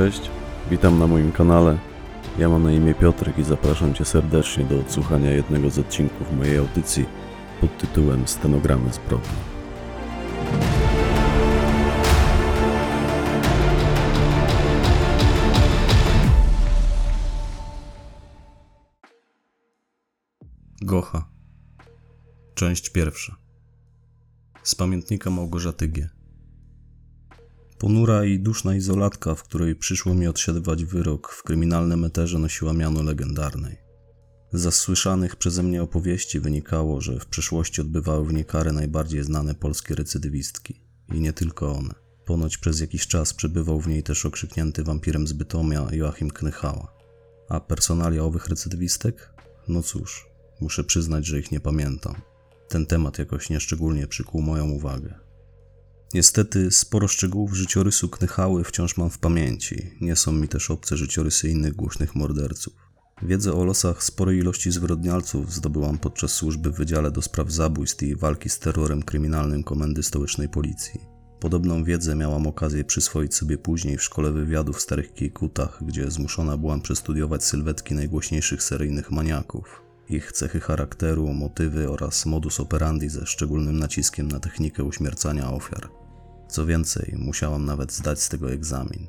Cześć, witam na moim kanale. Ja mam na imię Piotrek i zapraszam Cię serdecznie do odsłuchania jednego z odcinków mojej audycji pod tytułem Stenogramy zbrodni. Gocha. Część pierwsza. Z pamiętnika Małgorzaty G. Ponura i duszna izolatka, w której przyszło mi odsiadywać wyrok, w kryminalnym eterze nosiła miano legendarnej. Z zasłyszanych przeze mnie opowieści wynikało, że w przeszłości odbywały w niej karę najbardziej znane polskie recydywistki. I nie tylko one. Ponoć przez jakiś czas przebywał w niej też okrzyknięty wampirem z Bytomia Joachim Knychała. A personalia owych recydywistek? No cóż, muszę przyznać, że ich nie pamiętam. Ten temat jakoś nieszczególnie przykuł moją uwagę. Niestety sporo szczegółów życiorysu Knychały wciąż mam w pamięci. Nie są mi też obce życiorysy innych głośnych morderców. Wiedzę o losach sporej ilości zwyrodnialców zdobyłam podczas służby w Wydziale do Spraw Zabójstw i Walki z Terrorem Kryminalnym Komendy Stołecznej Policji. Podobną wiedzę miałam okazję przyswoić sobie później w Szkole Wywiadu w Starych Kiejkutach, gdzie zmuszona byłam przestudiować sylwetki najgłośniejszych seryjnych maniaków. Ich cechy charakteru, motywy oraz modus operandi ze szczególnym naciskiem na technikę uśmiercania ofiar. Co więcej, musiałam nawet zdać z tego egzamin.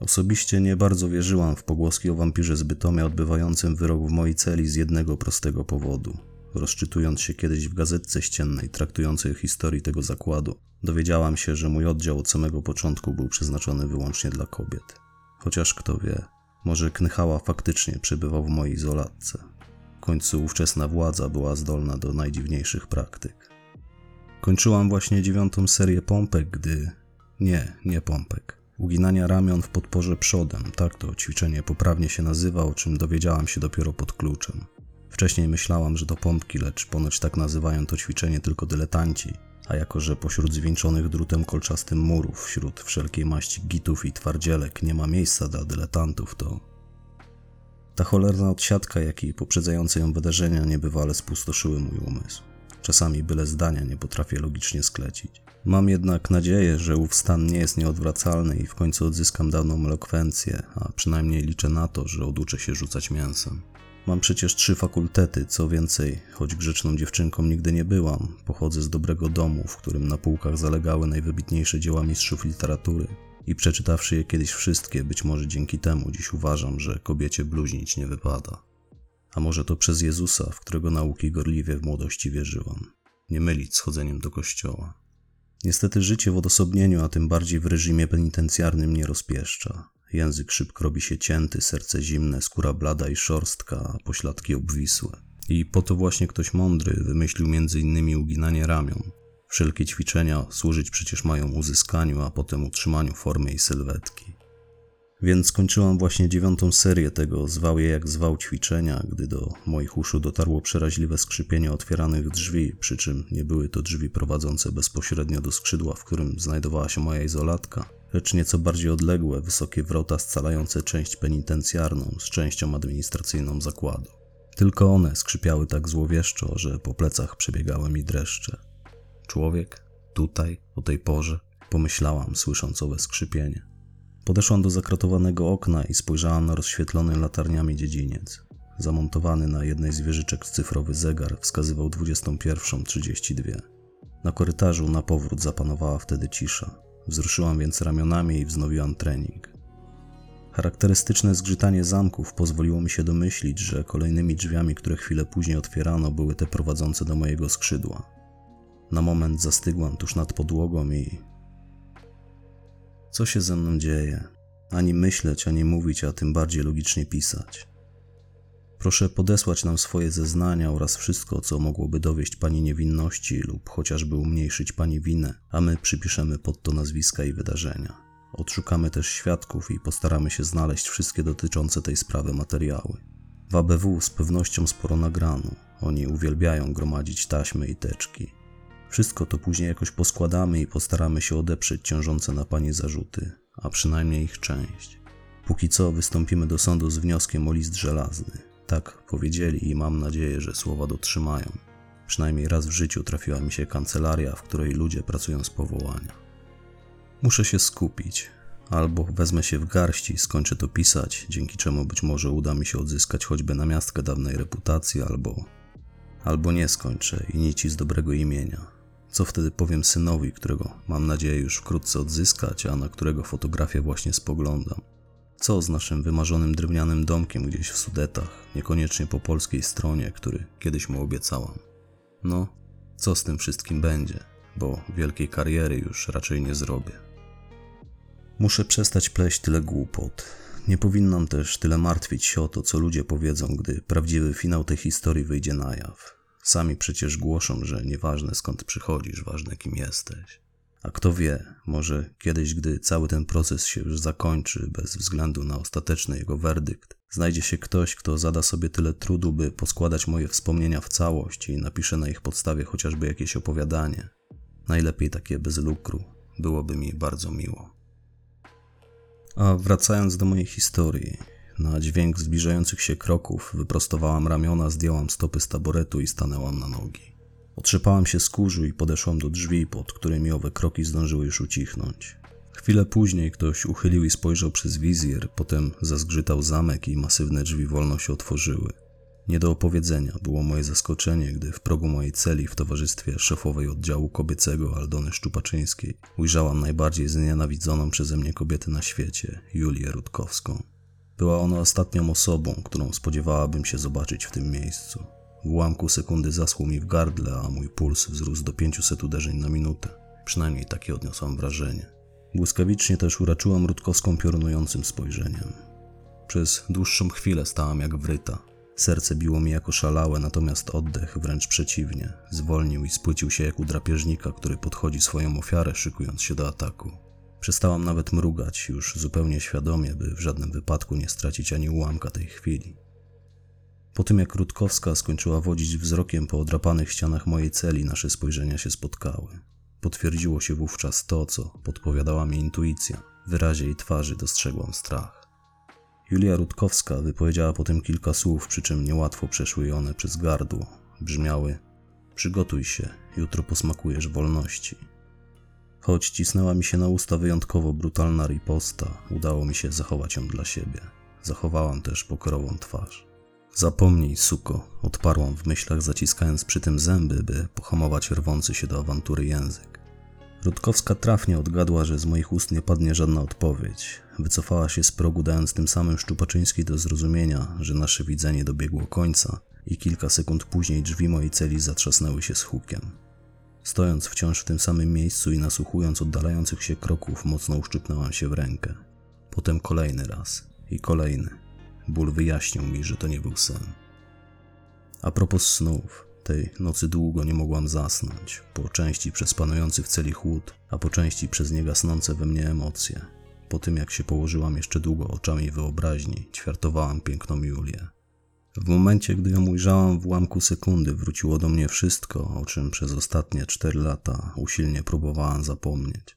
Osobiście nie bardzo wierzyłam w pogłoski o wampirze z Bytomia odbywającym wyrok w mojej celi z jednego prostego powodu. Rozczytując się kiedyś w gazetce ściennej traktującej o historii tego zakładu, dowiedziałam się, że mój oddział od samego początku był przeznaczony wyłącznie dla kobiet. Chociaż kto wie, może Knychała faktycznie przebywał w mojej izolatce. W końcu ówczesna władza była zdolna do najdziwniejszych praktyk. Kończyłam właśnie dziewiątą serię pompek, gdy. Nie, nie pompek. Uginania ramion w podporze przodem, tak to ćwiczenie poprawnie się nazywa, o czym dowiedziałam się dopiero pod kluczem. Wcześniej myślałam, że to pompki, lecz ponoć tak nazywają to ćwiczenie tylko dyletanci, a jako że pośród zwieńczonych drutem kolczastym murów, wśród wszelkiej maści gitów i twardzielek nie ma miejsca dla dyletantów, to ta cholerna odsiadka, jak i poprzedzające ją wydarzenia niebywale spustoszyły mój umysł. Czasami byle zdania nie potrafię logicznie sklecić. Mam jednak nadzieję, że ów stan nie jest nieodwracalny i w końcu odzyskam dawną elokwencję, a przynajmniej liczę na to, że oduczę się rzucać mięsem. Mam przecież trzy fakultety, co więcej, choć grzeczną dziewczynką nigdy nie byłam, pochodzę z dobrego domu, w którym na półkach zalegały najwybitniejsze dzieła mistrzów literatury i przeczytawszy je kiedyś wszystkie, być może dzięki temu dziś uważam, że kobiecie bluźnić nie wypada. A może to przez Jezusa, w którego nauki gorliwie w młodości wierzyłam. Nie mylić z chodzeniem do kościoła. Niestety życie w odosobnieniu, a tym bardziej w reżimie penitencjarnym nie rozpieszcza. Język szybko robi się cięty, serce zimne, skóra blada i szorstka, a pośladki obwisłe. I po to właśnie ktoś mądry wymyślił innymi uginanie ramion. Wszelkie ćwiczenia służyć przecież mają uzyskaniu, a potem utrzymaniu formy i sylwetki. Więc skończyłam właśnie dziewiątą serię tego zwał je jak zwał ćwiczenia, gdy do moich uszu dotarło przeraźliwe skrzypienie otwieranych drzwi, przy czym nie były to drzwi prowadzące bezpośrednio do skrzydła, w którym znajdowała się moja izolatka, lecz nieco bardziej odległe, wysokie wrota scalające część penitencjarną z częścią administracyjną zakładu. Tylko one skrzypiały tak złowieszczo, że po plecach przebiegały mi dreszcze. Człowiek? Tutaj? O tej porze? Pomyślałam, słysząc owe skrzypienie. Podeszłam do zakratowanego okna i spojrzałam na rozświetlony latarniami dziedziniec. Zamontowany na jednej z wieżyczek cyfrowy zegar wskazywał 21.32. Na korytarzu na powrót zapanowała wtedy cisza. Wzruszyłam więc ramionami i wznowiłam trening. Charakterystyczne zgrzytanie zamków pozwoliło mi się domyślić, że kolejnymi drzwiami, które chwilę później otwierano, były te prowadzące do mojego skrzydła. Na moment zastygłam tuż nad podłogą i co się ze mną dzieje? Ani myśleć, ani mówić, a tym bardziej logicznie pisać. Proszę podesłać nam swoje zeznania oraz wszystko, co mogłoby dowieść pani niewinności lub chociażby umniejszyć pani winę, a my przypiszemy pod to nazwiska i wydarzenia. Odszukamy też świadków i postaramy się znaleźć wszystkie dotyczące tej sprawy materiały. W ABW z pewnością sporo nagrano. Oni uwielbiają gromadzić taśmy i teczki. Wszystko to później jakoś poskładamy i postaramy się odeprzeć ciążące na pani zarzuty, a przynajmniej ich część. Póki co wystąpimy do sądu z wnioskiem o list żelazny. Tak powiedzieli i mam nadzieję, że słowa dotrzymają. Przynajmniej raz w życiu trafiła mi się kancelaria, w której ludzie pracują z powołania. Muszę się skupić. Albo wezmę się w garści i skończę to pisać, dzięki czemu być może uda mi się odzyskać choćby namiastkę dawnej reputacji, albo. albo nie skończę i nici z dobrego imienia. Co wtedy powiem synowi, którego mam nadzieję już wkrótce odzyskać, a na którego fotografię właśnie spoglądam? Co z naszym wymarzonym drewnianym domkiem gdzieś w Sudetach, niekoniecznie po polskiej stronie, który kiedyś mu obiecałam? No, co z tym wszystkim będzie, bo wielkiej kariery już raczej nie zrobię. Muszę przestać pleść tyle głupot. Nie powinnam też tyle martwić się o to, co ludzie powiedzą, gdy prawdziwy finał tej historii wyjdzie na jaw. Sami przecież głoszą, że nieważne skąd przychodzisz, ważne kim jesteś. A kto wie, może kiedyś, gdy cały ten proces się już zakończy, bez względu na ostateczny jego werdykt, znajdzie się ktoś, kto zada sobie tyle trudu, by poskładać moje wspomnienia w całość i napisze na ich podstawie chociażby jakieś opowiadanie. Najlepiej takie bez lukru. Byłoby mi bardzo miło. A wracając do mojej historii, na dźwięk zbliżających się kroków wyprostowałam ramiona, zdjęłam stopy z taboretu i stanęłam na nogi. Otrzepałam się z kurzu i podeszłam do drzwi, pod którymi owe kroki zdążyły już ucichnąć. Chwilę później ktoś uchylił i spojrzał przez wizjer, potem zazgrzytał zamek i masywne drzwi wolno się otworzyły. Nie do opowiedzenia było moje zaskoczenie, gdy w progu mojej celi w towarzystwie szefowej oddziału kobiecego Aldony Szczupaczyńskiej ujrzałam najbardziej znienawidzoną przeze mnie kobietę na świecie, Julię Rutkowską. Była ona ostatnią osobą, którą spodziewałabym się zobaczyć w tym miejscu. W ułamku sekundy zaschł mi w gardle, a mój puls wzrósł do 500 uderzeń na minutę. Przynajmniej takie odniosłam wrażenie. Błyskawicznie też uraczyłam Rutkowską piorunującym spojrzeniem. Przez dłuższą chwilę stałam jak wryta. Serce biło mi jako szalałe, natomiast oddech wręcz przeciwnie. Zwolnił i spłycił się jak u drapieżnika, który podchodzi swoją ofiarę, szykując się do ataku. Przestałam nawet mrugać, już zupełnie świadomie, by w żadnym wypadku nie stracić ani ułamka tej chwili. Po tym jak Rutkowska skończyła wodzić wzrokiem po odrapanych ścianach mojej celi, nasze spojrzenia się spotkały. Potwierdziło się wówczas to, co podpowiadała mi intuicja. W wyrazie jej twarzy dostrzegłam strach. Julia Rutkowska wypowiedziała potem kilka słów, przy czym niełatwo przeszły one przez gardło. Brzmiały: Przygotuj się, jutro posmakujesz wolności. Choć cisnęła mi się na usta wyjątkowo brutalna riposta, udało mi się zachować ją dla siebie. Zachowałam też pokorową twarz. Zapomnij, suko, odparłam w myślach, zaciskając przy tym zęby, by pohamować rwący się do awantury język. Rutkowska trafnie odgadła, że z moich ust nie padnie żadna odpowiedź. Wycofała się z progu, dając tym samym Szczupaczyńskiej do zrozumienia, że nasze widzenie dobiegło końca i kilka sekund później drzwi mojej celi zatrzasnęły się z hukiem. Stojąc wciąż w tym samym miejscu i nasłuchując oddalających się kroków, mocno uszczypnęłam się w rękę. Potem kolejny raz i kolejny. Ból wyjaśnił mi, że to nie był sen. A propos snów, tej nocy długo nie mogłam zasnąć, po części przez panujący w celi chłód, a po części przez niegasnące we mnie emocje. Po tym jak się położyłam jeszcze długo oczami wyobraźni, ćwiartowałam piękną Julię. W momencie, gdy ją ujrzałam w ułamku sekundy, wróciło do mnie wszystko, o czym przez ostatnie cztery lata usilnie próbowałam zapomnieć.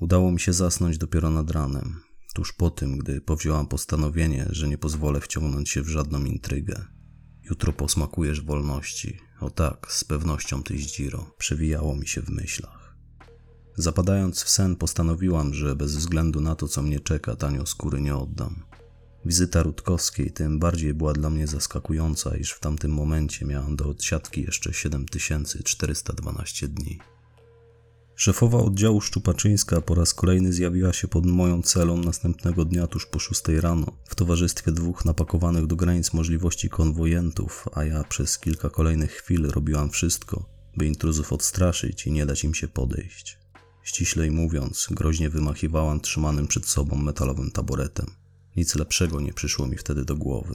Udało mi się zasnąć dopiero nad ranem, tuż po tym, gdy powzięłam postanowienie, że nie pozwolę wciągnąć się w żadną intrygę. Jutro posmakujesz wolności. O tak, z pewnością ty zdziro. Przewijało mi się w myślach. Zapadając w sen, postanowiłam, że bez względu na to, co mnie czeka, tanio skóry nie oddam. Wizyta Rutkowskiej tym bardziej była dla mnie zaskakująca, iż w tamtym momencie miałam do odsiadki jeszcze 7412 dni. Szefowa oddziału Szczupaczyńska po raz kolejny zjawiła się pod moją celą następnego dnia tuż po 6 rano w towarzystwie dwóch napakowanych do granic możliwości konwojentów, a ja przez kilka kolejnych chwil robiłam wszystko, by intruzów odstraszyć i nie dać im się podejść. Ściślej mówiąc, groźnie wymachiwałam trzymanym przed sobą metalowym taboretem. Nic lepszego nie przyszło mi wtedy do głowy.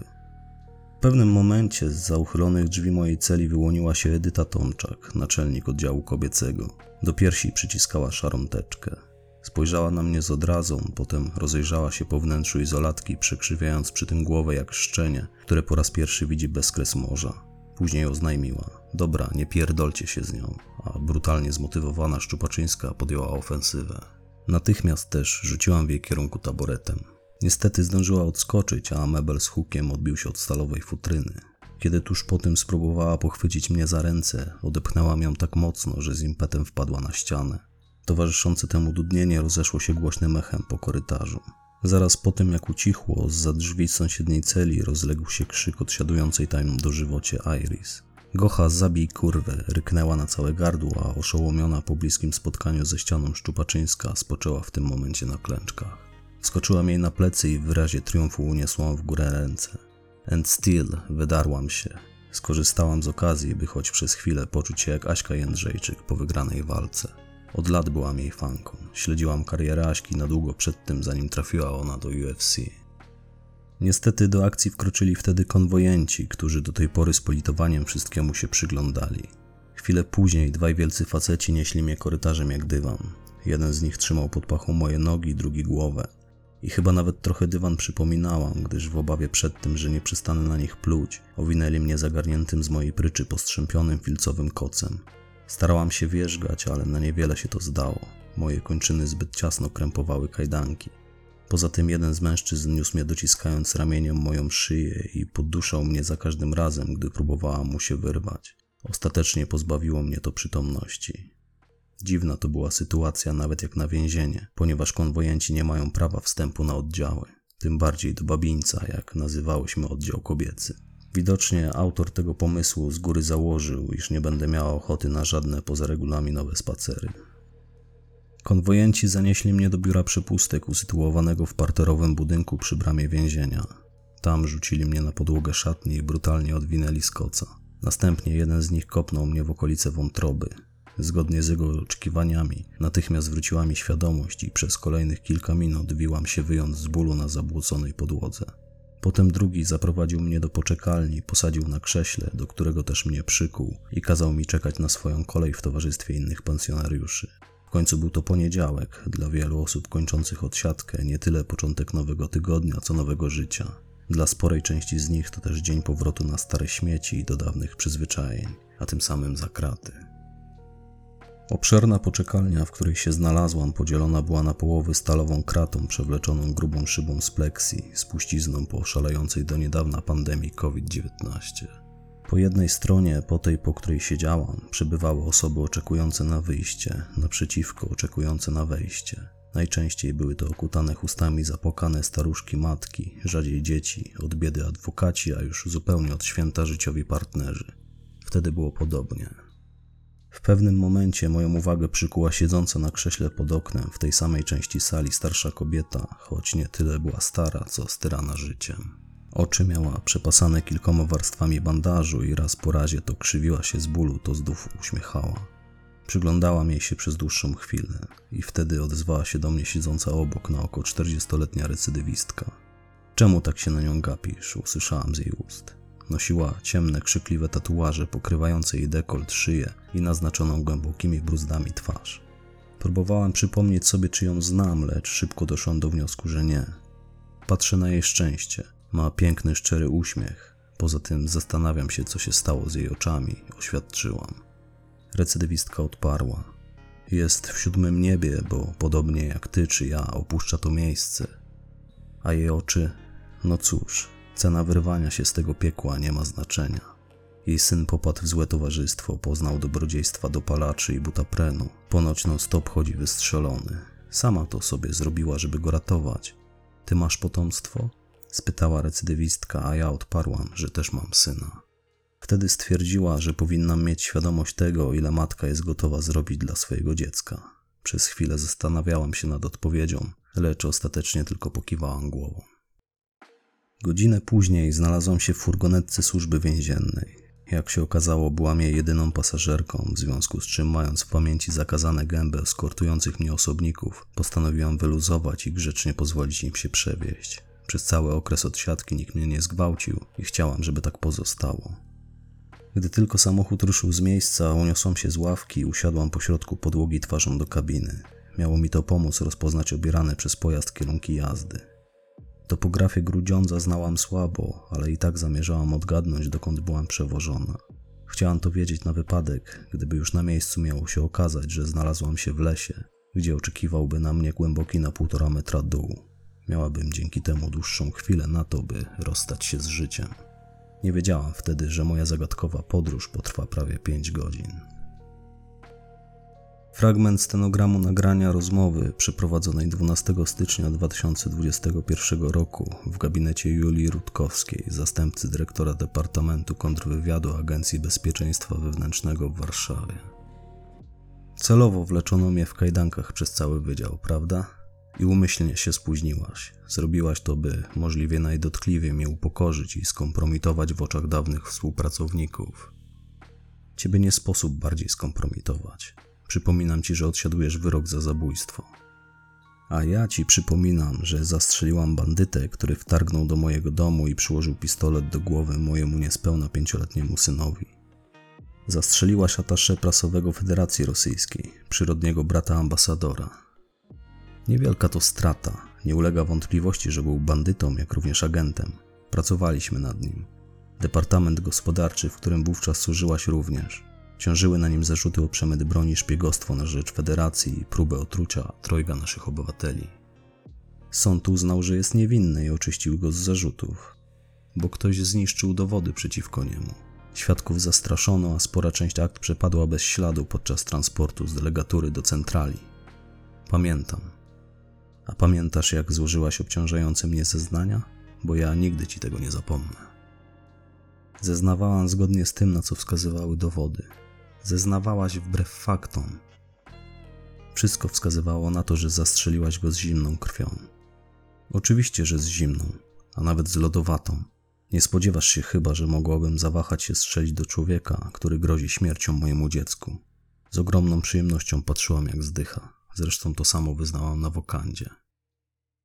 W pewnym momencie z za uchylonych drzwi mojej celi wyłoniła się Edyta Tomczak, naczelnik oddziału kobiecego. Do piersi przyciskała szarą teczkę. Spojrzała na mnie z odrazą, potem rozejrzała się po wnętrzu izolatki, przekrzywiając przy tym głowę jak szczenie, które po raz pierwszy widzi bezkres morza. Później oznajmiła: Dobra, nie pierdolcie się z nią, a brutalnie zmotywowana Szczupaczyńska podjęła ofensywę. Natychmiast też rzuciłam w jej kierunku taboretem. Niestety zdążyła odskoczyć, a mebel z hukiem odbił się od stalowej futryny. Kiedy tuż po tym spróbowała pochwycić mnie za ręce, odepchnęłam ją tak mocno, że z impetem wpadła na ścianę. Towarzyszące temu dudnienie rozeszło się głośnym echem po korytarzu. Zaraz po tym, jak ucichło, za drzwi sąsiedniej celi rozległ się krzyk odsiadującej tam dożywocie Iris. Gocha, zabij kurwę, ryknęła na całe gardło, a oszołomiona po bliskim spotkaniu ze ścianą Szczupaczyńska spoczęła w tym momencie na klęczkach. Skoczyłam jej na plecy i w wyrazie triumfu uniosłam w górę ręce. And still wydarłam się. Skorzystałam z okazji, by choć przez chwilę poczuć się jak Aśka Jędrzejczyk po wygranej walce. Od lat byłam jej fanką. Śledziłam karierę Aśki na długo przed tym, zanim trafiła ona do UFC. Niestety do akcji wkroczyli wtedy konwojenci, którzy do tej pory z politowaniem wszystkiemu się przyglądali. Chwilę później dwaj wielcy faceci nieśli mnie korytarzem jak dywan. Jeden z nich trzymał pod pachą moje nogi, drugi głowę. I chyba nawet trochę dywan przypominałam, gdyż w obawie przed tym, że nie przestanę na nich pluć, owinęli mnie zagarniętym z mojej pryczy postrzępionym filcowym kocem. Starałam się wierzgać, ale na niewiele się to zdało. Moje kończyny zbyt ciasno krępowały kajdanki. Poza tym jeden z mężczyzn niósł mnie dociskając ramieniem moją szyję i podduszał mnie za każdym razem, gdy próbowałam mu się wyrwać. Ostatecznie pozbawiło mnie to przytomności. Dziwna to była sytuacja nawet jak na więzienie, ponieważ konwojenci nie mają prawa wstępu na oddziały, tym bardziej do Babińca, jak nazywałyśmy oddział kobiecy. Widocznie autor tego pomysłu z góry założył, iż nie będę miała ochoty na żadne pozaregulaminowe spacery. Konwojenci zanieśli mnie do biura przepustek usytuowanego w parterowym budynku przy bramie więzienia. Tam rzucili mnie na podłogę szatni i brutalnie odwinęli z. Następnie jeden z nich kopnął mnie w okolice wątroby. Zgodnie z jego oczekiwaniami, natychmiast wróciła mi świadomość i przez kolejnych kilka minut wiłam się wyjąc z bólu na zabłóconej podłodze. Potem drugi zaprowadził mnie do poczekalni, posadził na krześle, do którego też mnie przykuł i kazał mi czekać na swoją kolej w towarzystwie innych pensjonariuszy. W końcu był to poniedziałek, dla wielu osób kończących odsiadkę nie tyle początek nowego tygodnia, co nowego życia. Dla sporej części z nich to też dzień powrotu na stare śmieci i do dawnych przyzwyczajeń, a tym samym za kraty. Obszerna poczekalnia, w której się znalazłam, podzielona była na połowy stalową kratą przewleczoną grubą szybą z pleksji, spuścizną po szalejącej do niedawna pandemii COVID-19. Po jednej stronie, po tej, po której siedziałam, przebywały osoby oczekujące na wyjście, naprzeciwko oczekujące na wejście. Najczęściej były to okutane chustami zapokane staruszki matki, rzadziej dzieci, od biedy adwokaci, a już zupełnie od święta życiowi partnerzy. Wtedy było podobnie. W pewnym momencie moją uwagę przykuła siedząca na krześle pod oknem w tej samej części sali starsza kobieta, choć nie tyle była stara, co styrana życiem. Oczy miała przepasane kilkoma warstwami bandażu i raz po razie to krzywiła się z bólu, to znów uśmiechała. Przyglądałam jej się przez dłuższą chwilę i wtedy odezwała się do mnie siedząca obok na oko czterdziestoletnia recydywistka. Czemu tak się na nią gapisz? Usłyszałam z jej ust. Nosiła ciemne, krzykliwe tatuaże pokrywające jej dekolt, szyję i naznaczoną głębokimi bruzdami twarz. Próbowałam przypomnieć sobie, czy ją znam, lecz szybko doszłam do wniosku, że nie. Patrzę na jej szczęście. Ma piękny, szczery uśmiech. Poza tym zastanawiam się, co się stało z jej oczami, oświadczyłam. Recydywistka odparła. Jest w siódmym niebie, bo podobnie jak ty czy ja opuszcza to miejsce. A jej oczy, no cóż, cena wyrwania się z tego piekła nie ma znaczenia. Jej syn popadł w złe towarzystwo, poznał dobrodziejstwa dopalaczy i butaprenu. Ponoć non stop chodzi wystrzelony. Sama to sobie zrobiła, żeby go ratować. Ty masz potomstwo? spytała recydywistka, a ja odparłam, że też mam syna. Wtedy stwierdziła, że powinnam mieć świadomość tego, ile matka jest gotowa zrobić dla swojego dziecka. Przez chwilę zastanawiałam się nad odpowiedzią, lecz ostatecznie tylko pokiwałam głową. Godzinę później znalazłam się w furgonetce służby więziennej. Jak się okazało, byłam jej jedyną pasażerką, w związku z czym, mając w pamięci zakazane gęby eskortujących mnie osobników, postanowiłam wyluzować i grzecznie pozwolić im się przewieźć. Przez cały okres odsiadki nikt mnie nie zgwałcił i chciałam, żeby tak pozostało. Gdy tylko samochód ruszył z miejsca, uniosłam się z ławki i usiadłam pośrodku podłogi twarzą do kabiny. Miało mi to pomóc rozpoznać obierane przez pojazd kierunki jazdy. Topografię Grudziądza znałam słabo, ale i tak zamierzałam odgadnąć, dokąd byłam przewożona. Chciałam to wiedzieć na wypadek, gdyby już na miejscu miało się okazać, że znalazłam się w lesie, gdzie oczekiwałby na mnie głęboki na półtora metra dół. Miałabym dzięki temu dłuższą chwilę na to, by rozstać się z życiem. Nie wiedziałam wtedy, że moja zagadkowa podróż potrwa prawie 5 godzin. Fragment stenogramu nagrania rozmowy przeprowadzonej 12 stycznia 2021 roku w gabinecie Julii Rutkowskiej, zastępcy dyrektora Departamentu Kontrwywiadu Agencji Bezpieczeństwa Wewnętrznego w Warszawie. Celowo wleczono mnie w kajdankach przez cały wydział, prawda? I umyślnie się spóźniłaś. Zrobiłaś to, by możliwie najdotkliwiej mnie upokorzyć i skompromitować w oczach dawnych współpracowników. Ciebie nie sposób bardziej skompromitować. Przypominam ci, że odsiadujesz wyrok za zabójstwo. A ja ci przypominam, że zastrzeliłam bandytę, który wtargnął do mojego domu i przyłożył pistolet do głowy mojemu niespełna pięcioletniemu synowi. Zastrzeliłaś atasze prasowego Federacji Rosyjskiej, przyrodniego brata ambasadora. Niewielka to strata, nie ulega wątpliwości, że był bandytą, jak również agentem. Pracowaliśmy nad nim. Departament gospodarczy, w którym wówczas służyłaś również. Ciążyły na nim zarzuty o przemyt broni, szpiegostwo na rzecz Federacji i próbę otrucia trojga naszych obywateli. Sąd uznał, że jest niewinny i oczyścił go z zarzutów, bo ktoś zniszczył dowody przeciwko niemu. Świadków zastraszono, a spora część akt przepadła bez śladu podczas transportu z delegatury do centrali. Pamiętam. A pamiętasz, jak złożyłaś obciążające mnie zeznania? Bo ja nigdy ci tego nie zapomnę. Zeznawałam zgodnie z tym, na co wskazywały dowody. Zeznawałaś wbrew faktom. Wszystko wskazywało na to, że zastrzeliłaś go z zimną krwią. Oczywiście, że z zimną, a nawet z lodowatą. Nie spodziewasz się chyba, że mogłabym zawahać się strzelić do człowieka, który grozi śmiercią mojemu dziecku. Z ogromną przyjemnością patrzyłam, jak zdycha. Zresztą to samo wyznałam na wokandzie.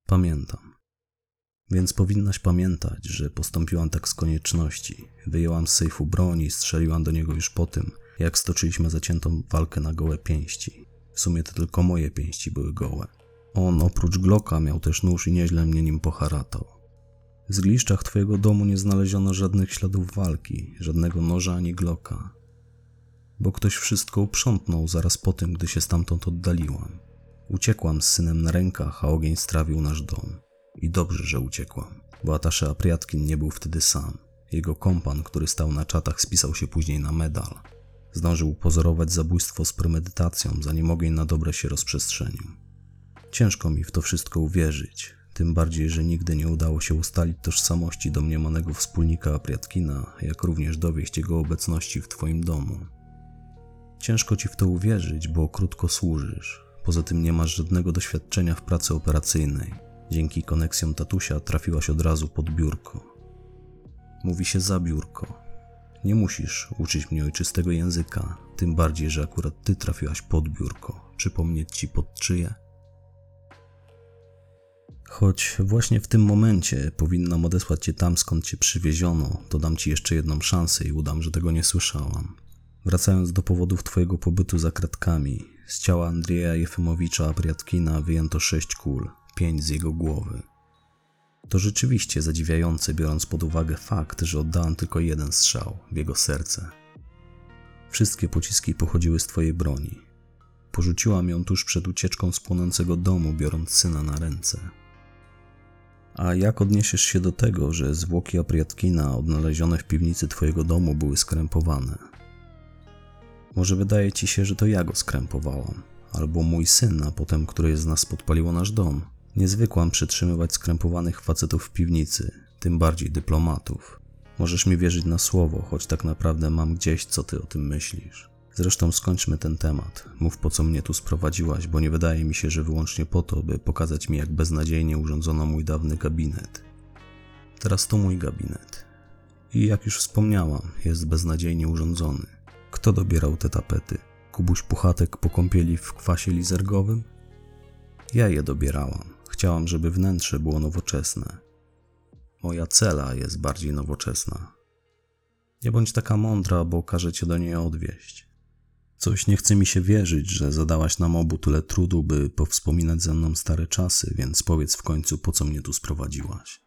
Pamiętam. Więc powinnaś pamiętać, że postąpiłam tak z konieczności. Wyjęłam z sejfu broń i strzeliłam do niego już po tym, jak stoczyliśmy zaciętą walkę na gołe pięści. W sumie to tylko moje pięści były gołe. On oprócz Glocka miał też nóż i nieźle mnie nim poharatał. W zgliszczach twojego domu nie znaleziono żadnych śladów walki, żadnego noża ani Glocka. Bo ktoś wszystko uprzątnął zaraz po tym, gdy się stamtąd oddaliłam. Uciekłam z synem na rękach, a ogień strawił nasz dom. I dobrze, że uciekłam, bo Atasze Apriatkin nie był wtedy sam. Jego kompan, który stał na czatach, spisał się później na medal. Zdążył pozorować zabójstwo z premedytacją, zanim ogień na dobre się rozprzestrzenił. Ciężko mi w to wszystko uwierzyć, tym bardziej, że nigdy nie udało się ustalić tożsamości domniemanego wspólnika Apriatkina, jak również dowieść jego obecności w twoim domu. Ciężko ci w to uwierzyć, bo krótko służysz. Poza tym nie masz żadnego doświadczenia w pracy operacyjnej. Dzięki koneksjom tatusia trafiłaś od razu pod biurko. Mówi się za biurko. Nie musisz uczyć mnie ojczystego języka, tym bardziej, że akurat ty trafiłaś pod biurko. Przypomnieć ci pod czyje? Choć właśnie w tym momencie powinnam odesłać cię tam, skąd cię przywieziono, to dam ci jeszcze jedną szansę i udam, że tego nie słyszałam. Wracając do powodów twojego pobytu za kratkami, z ciała Andrzeja Jefimowicza Apriatkina wyjęto sześć kul, pięć z jego głowy. To rzeczywiście zadziwiające, biorąc pod uwagę fakt, że oddałam tylko jeden strzał w jego serce. Wszystkie pociski pochodziły z twojej broni. Porzuciłam ją tuż przed ucieczką z płonącego domu, biorąc syna na ręce. A jak odniesiesz się do tego, że zwłoki Apriatkina odnalezione w piwnicy twojego domu były skrępowane? Może wydaje ci się, że to ja go skrępowałam, albo mój syn, a potem któreś z nas podpaliło nasz dom. Nie zwykłam przytrzymywać skrępowanych facetów w piwnicy, tym bardziej dyplomatów. Możesz mi wierzyć na słowo, choć tak naprawdę mam gdzieś, co ty o tym myślisz. Zresztą skończmy ten temat. Mów po co mnie tu sprowadziłaś, bo nie wydaje mi się, że wyłącznie po to, by pokazać mi, jak beznadziejnie urządzono mój dawny gabinet. Teraz to mój gabinet. I jak już wspomniałam, jest beznadziejnie urządzony. Kto dobierał te tapety? Kubuś Puchatek po kąpieli w kwasie lizergowym? Ja je dobierałam. Chciałam, żeby wnętrze było nowoczesne. Moja cela jest bardziej nowoczesna. Nie bądź taka mądra, bo każę cię do niej odwieźć. Coś nie chce mi się wierzyć, że zadałaś nam obu tyle trudu, by powspominać ze mną stare czasy, więc powiedz w końcu, po co mnie tu sprowadziłaś.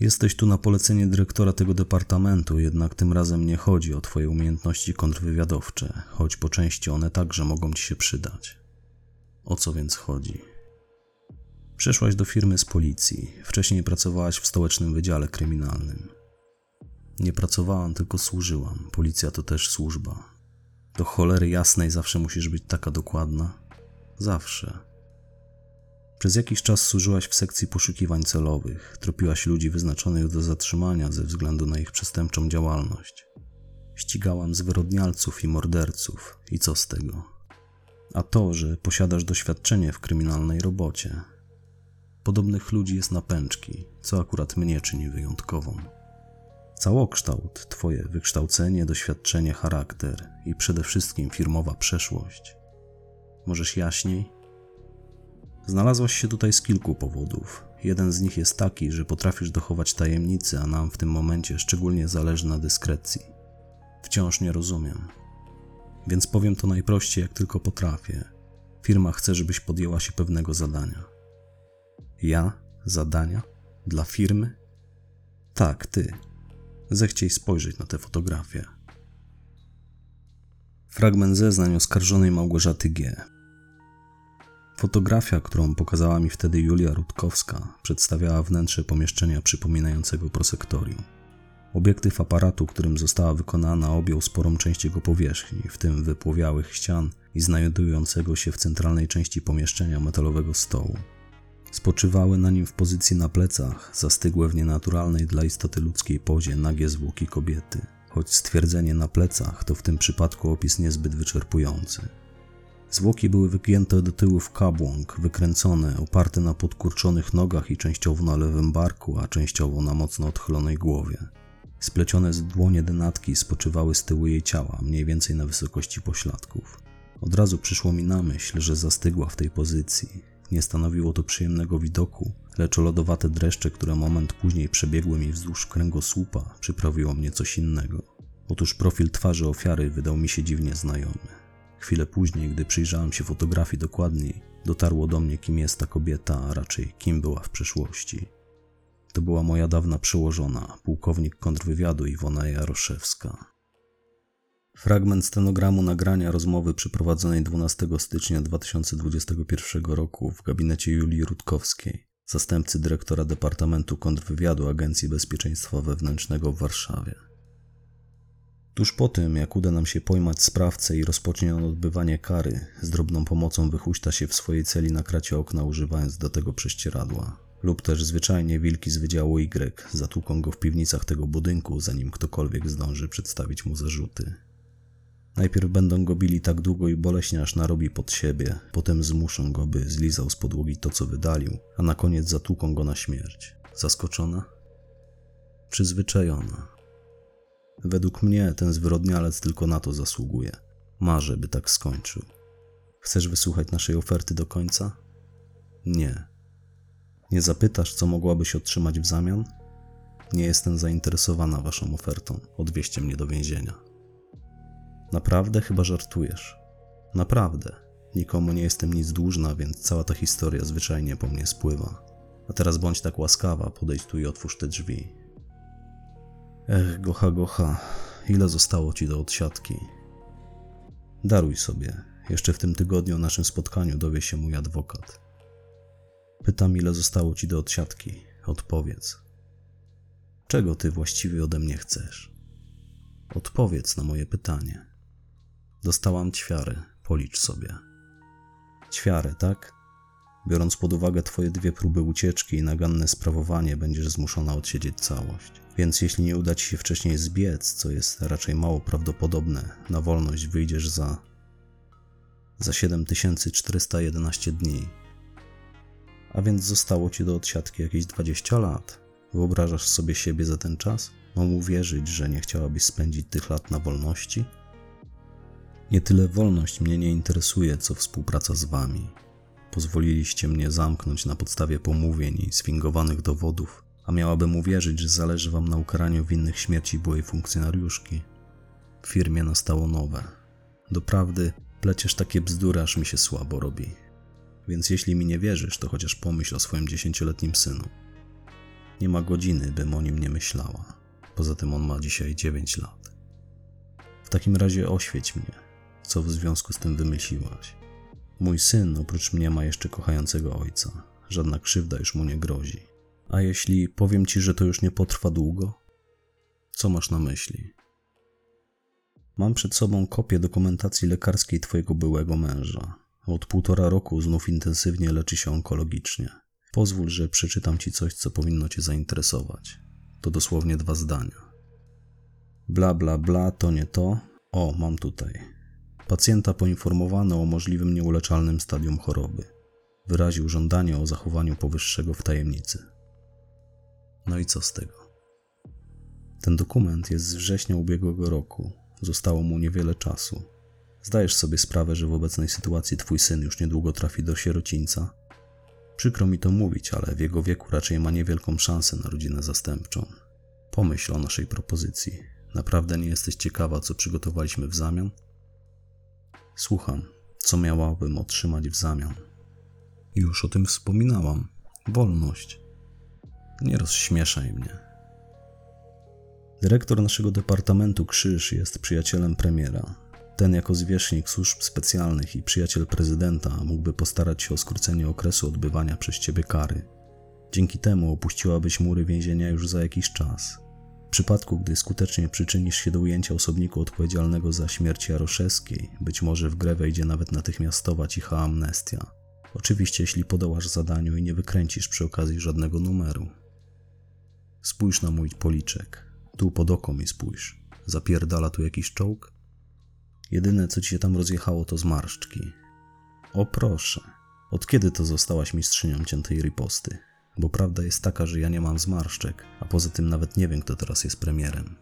Jesteś tu na polecenie dyrektora tego departamentu, jednak tym razem nie chodzi o Twoje umiejętności kontrwywiadowcze, choć po części one także mogą Ci się przydać. O co więc chodzi? Przeszłaś do firmy z policji, wcześniej pracowałaś w stołecznym wydziale kryminalnym. Nie pracowałam, tylko służyłam. Policja to też służba. Do cholery jasnej zawsze musisz być taka dokładna. Zawsze. Przez jakiś czas służyłaś w sekcji poszukiwań celowych, tropiłaś ludzi wyznaczonych do zatrzymania ze względu na ich przestępczą działalność. Ścigałam zwyrodnialców i morderców, i co z tego? A to, że posiadasz doświadczenie w kryminalnej robocie. Podobnych ludzi jest na pęczki, co akurat mnie czyni wyjątkową. Całokształt, Twoje wykształcenie, doświadczenie, charakter i przede wszystkim firmowa przeszłość. Możesz jaśniej? Znalazłaś się tutaj z kilku powodów. Jeden z nich jest taki, że potrafisz dochować tajemnicy, a nam w tym momencie szczególnie zależy na dyskrecji. Wciąż nie rozumiem. Więc powiem to najprościej, jak tylko potrafię. Firma chce, żebyś podjęła się pewnego zadania. Ja? Zadania? Dla firmy? Tak, ty. Zechciej spojrzeć na tę fotografię. Fragment zeznań oskarżonej Małgorzaty G. Fotografia, którą pokazała mi wtedy Julia Rutkowska, przedstawiała wnętrze pomieszczenia przypominającego prosektorium. Obiektyw aparatu, którym została wykonana, objął sporą część jego powierzchni, w tym wypłowiałych ścian i znajdującego się w centralnej części pomieszczenia metalowego stołu. Spoczywały na nim w pozycji na plecach, zastygłe w nienaturalnej dla istoty ludzkiej pozie nagie zwłoki kobiety, choć stwierdzenie na plecach to w tym przypadku opis niezbyt wyczerpujący. Zwłoki były wygięte do tyłu w kabłąk, wykręcone, oparte na podkurczonych nogach i częściowo na lewym barku, a częściowo na mocno odchylonej głowie. Splecione z dłonie denatki spoczywały z tyłu jej ciała, mniej więcej na wysokości pośladków. Od razu przyszło mi na myśl, że zastygła w tej pozycji. Nie stanowiło to przyjemnego widoku, lecz lodowate dreszcze, które moment później przebiegły mi wzdłuż kręgosłupa, przyprawiło mnie coś innego. Otóż profil twarzy ofiary wydał mi się dziwnie znajomy. Chwilę później, gdy przyjrzałem się fotografii dokładniej, dotarło do mnie, kim jest ta kobieta, a raczej kim była w przeszłości. To była moja dawna przełożona, pułkownik kontrwywiadu Iwona Jaroszewska. Fragment stenogramu nagrania rozmowy przeprowadzonej 12 stycznia 2021 roku w gabinecie Julii Rutkowskiej, zastępcy dyrektora Departamentu Kontrwywiadu Agencji Bezpieczeństwa Wewnętrznego w Warszawie. Tuż po tym, jak uda nam się pojmać sprawcę i rozpocznie on odbywanie kary, z drobną pomocą wychuśta się w swojej celi na kracie okna, używając do tego prześcieradła. Lub też zwyczajnie wilki z Wydziału Y zatłuką go w piwnicach tego budynku, zanim ktokolwiek zdąży przedstawić mu zarzuty. Najpierw będą go bili tak długo i boleśnie, aż narobi pod siebie, potem zmuszą go, by zlizał z podłogi to, co wydalił, a na koniec zatłuką go na śmierć. Zaskoczona? Przyzwyczajona. Według mnie ten zwyrodnialec tylko na to zasługuje. Marzę, by tak skończył. Chcesz wysłuchać naszej oferty do końca? Nie. Nie zapytasz, co mogłabyś otrzymać w zamian? Nie jestem zainteresowana waszą ofertą. Odwieźcie mnie do więzienia. Naprawdę chyba żartujesz. Naprawdę. Nikomu nie jestem nic dłużna, więc cała ta historia zwyczajnie po mnie spływa. A teraz bądź tak łaskawa, podejdź tu i otwórz te drzwi. Ech, gocha, gocha, ile zostało ci do odsiadki? Daruj sobie, jeszcze w tym tygodniu o naszym spotkaniu dowie się mój adwokat. Pytam, ile zostało ci do odsiadki. Odpowiedz. Czego ty właściwie ode mnie chcesz? Odpowiedz na moje pytanie. Dostałam ćwiary, policz sobie. Ćwiary, tak? Biorąc pod uwagę twoje dwie próby ucieczki i naganne sprawowanie, będziesz zmuszona odsiedzieć całość. Więc jeśli nie uda ci się wcześniej zbiec, co jest raczej mało prawdopodobne, na wolność wyjdziesz za za 7411 dni. A więc zostało ci do odsiadki jakieś 20 lat. Wyobrażasz sobie siebie za ten czas? Mam uwierzyć, że nie chciałabyś spędzić tych lat na wolności? Nie tyle wolność mnie nie interesuje, co współpraca z wami. Pozwoliliście mnie zamknąć na podstawie pomówień i sfingowanych dowodów, a miałabym uwierzyć, że zależy wam na ukaraniu winnych śmierci byłej funkcjonariuszki. W firmie nastało nowe, Doprawdy, pleciesz takie bzdury, aż mi się słabo robi. Więc jeśli mi nie wierzysz, to chociaż pomyśl o swoim dziesięcioletnim synu. Nie ma godziny, bym o nim nie myślała. Poza tym on ma dzisiaj 9 lat. W takim razie oświeć mnie, co w związku z tym wymyśliłaś. Mój syn oprócz mnie ma jeszcze kochającego ojca. Żadna krzywda już mu nie grozi. A jeśli powiem ci, że to już nie potrwa długo? Co masz na myśli? Mam przed sobą kopię dokumentacji lekarskiej twojego byłego męża. Od półtora roku znów intensywnie leczy się onkologicznie. Pozwól, że przeczytam ci coś, co powinno cię zainteresować. To dosłownie dwa zdania. Bla, bla, bla, to nie to. O, mam tutaj. Pacjenta poinformowano o możliwym nieuleczalnym stadium choroby. Wyraził żądanie o zachowaniu powyższego w tajemnicy. No i co z tego? Ten dokument jest z września ubiegłego roku. Zostało mu niewiele czasu. Zdajesz sobie sprawę, że w obecnej sytuacji twój syn już niedługo trafi do sierocińca? Przykro mi to mówić, ale w jego wieku raczej ma niewielką szansę na rodzinę zastępczą. Pomyśl o naszej propozycji. Naprawdę nie jesteś ciekawa, co przygotowaliśmy w zamian? Słucham, co miałabym otrzymać w zamian? Już o tym wspominałam. Wolność. Nie rozśmieszaj mnie. Dyrektor naszego departamentu Krzyż jest przyjacielem premiera. Ten jako zwierzchnik służb specjalnych i przyjaciel prezydenta mógłby postarać się o skrócenie okresu odbywania przez ciebie kary. Dzięki temu opuściłabyś mury więzienia już za jakiś czas. Przypadku, gdy skutecznie przyczynisz się do ujęcia osobniku odpowiedzialnego za śmierć Jaroszewskiej, być może w grę wejdzie nawet natychmiastowa cicha amnestia. Oczywiście, jeśli podołasz zadaniu i nie wykręcisz przy okazji żadnego numeru. Spójrz na mój policzek. Tu pod oko mi spójrz. Zapierdala tu jakiś czołg? Jedyne, co ci się tam rozjechało, to zmarszczki. O proszę, od kiedy to zostałaś mistrzynią ciętej riposty? Bo prawda jest taka, że ja nie mam zmarszczek, a poza tym nawet nie wiem, kto teraz jest premierem.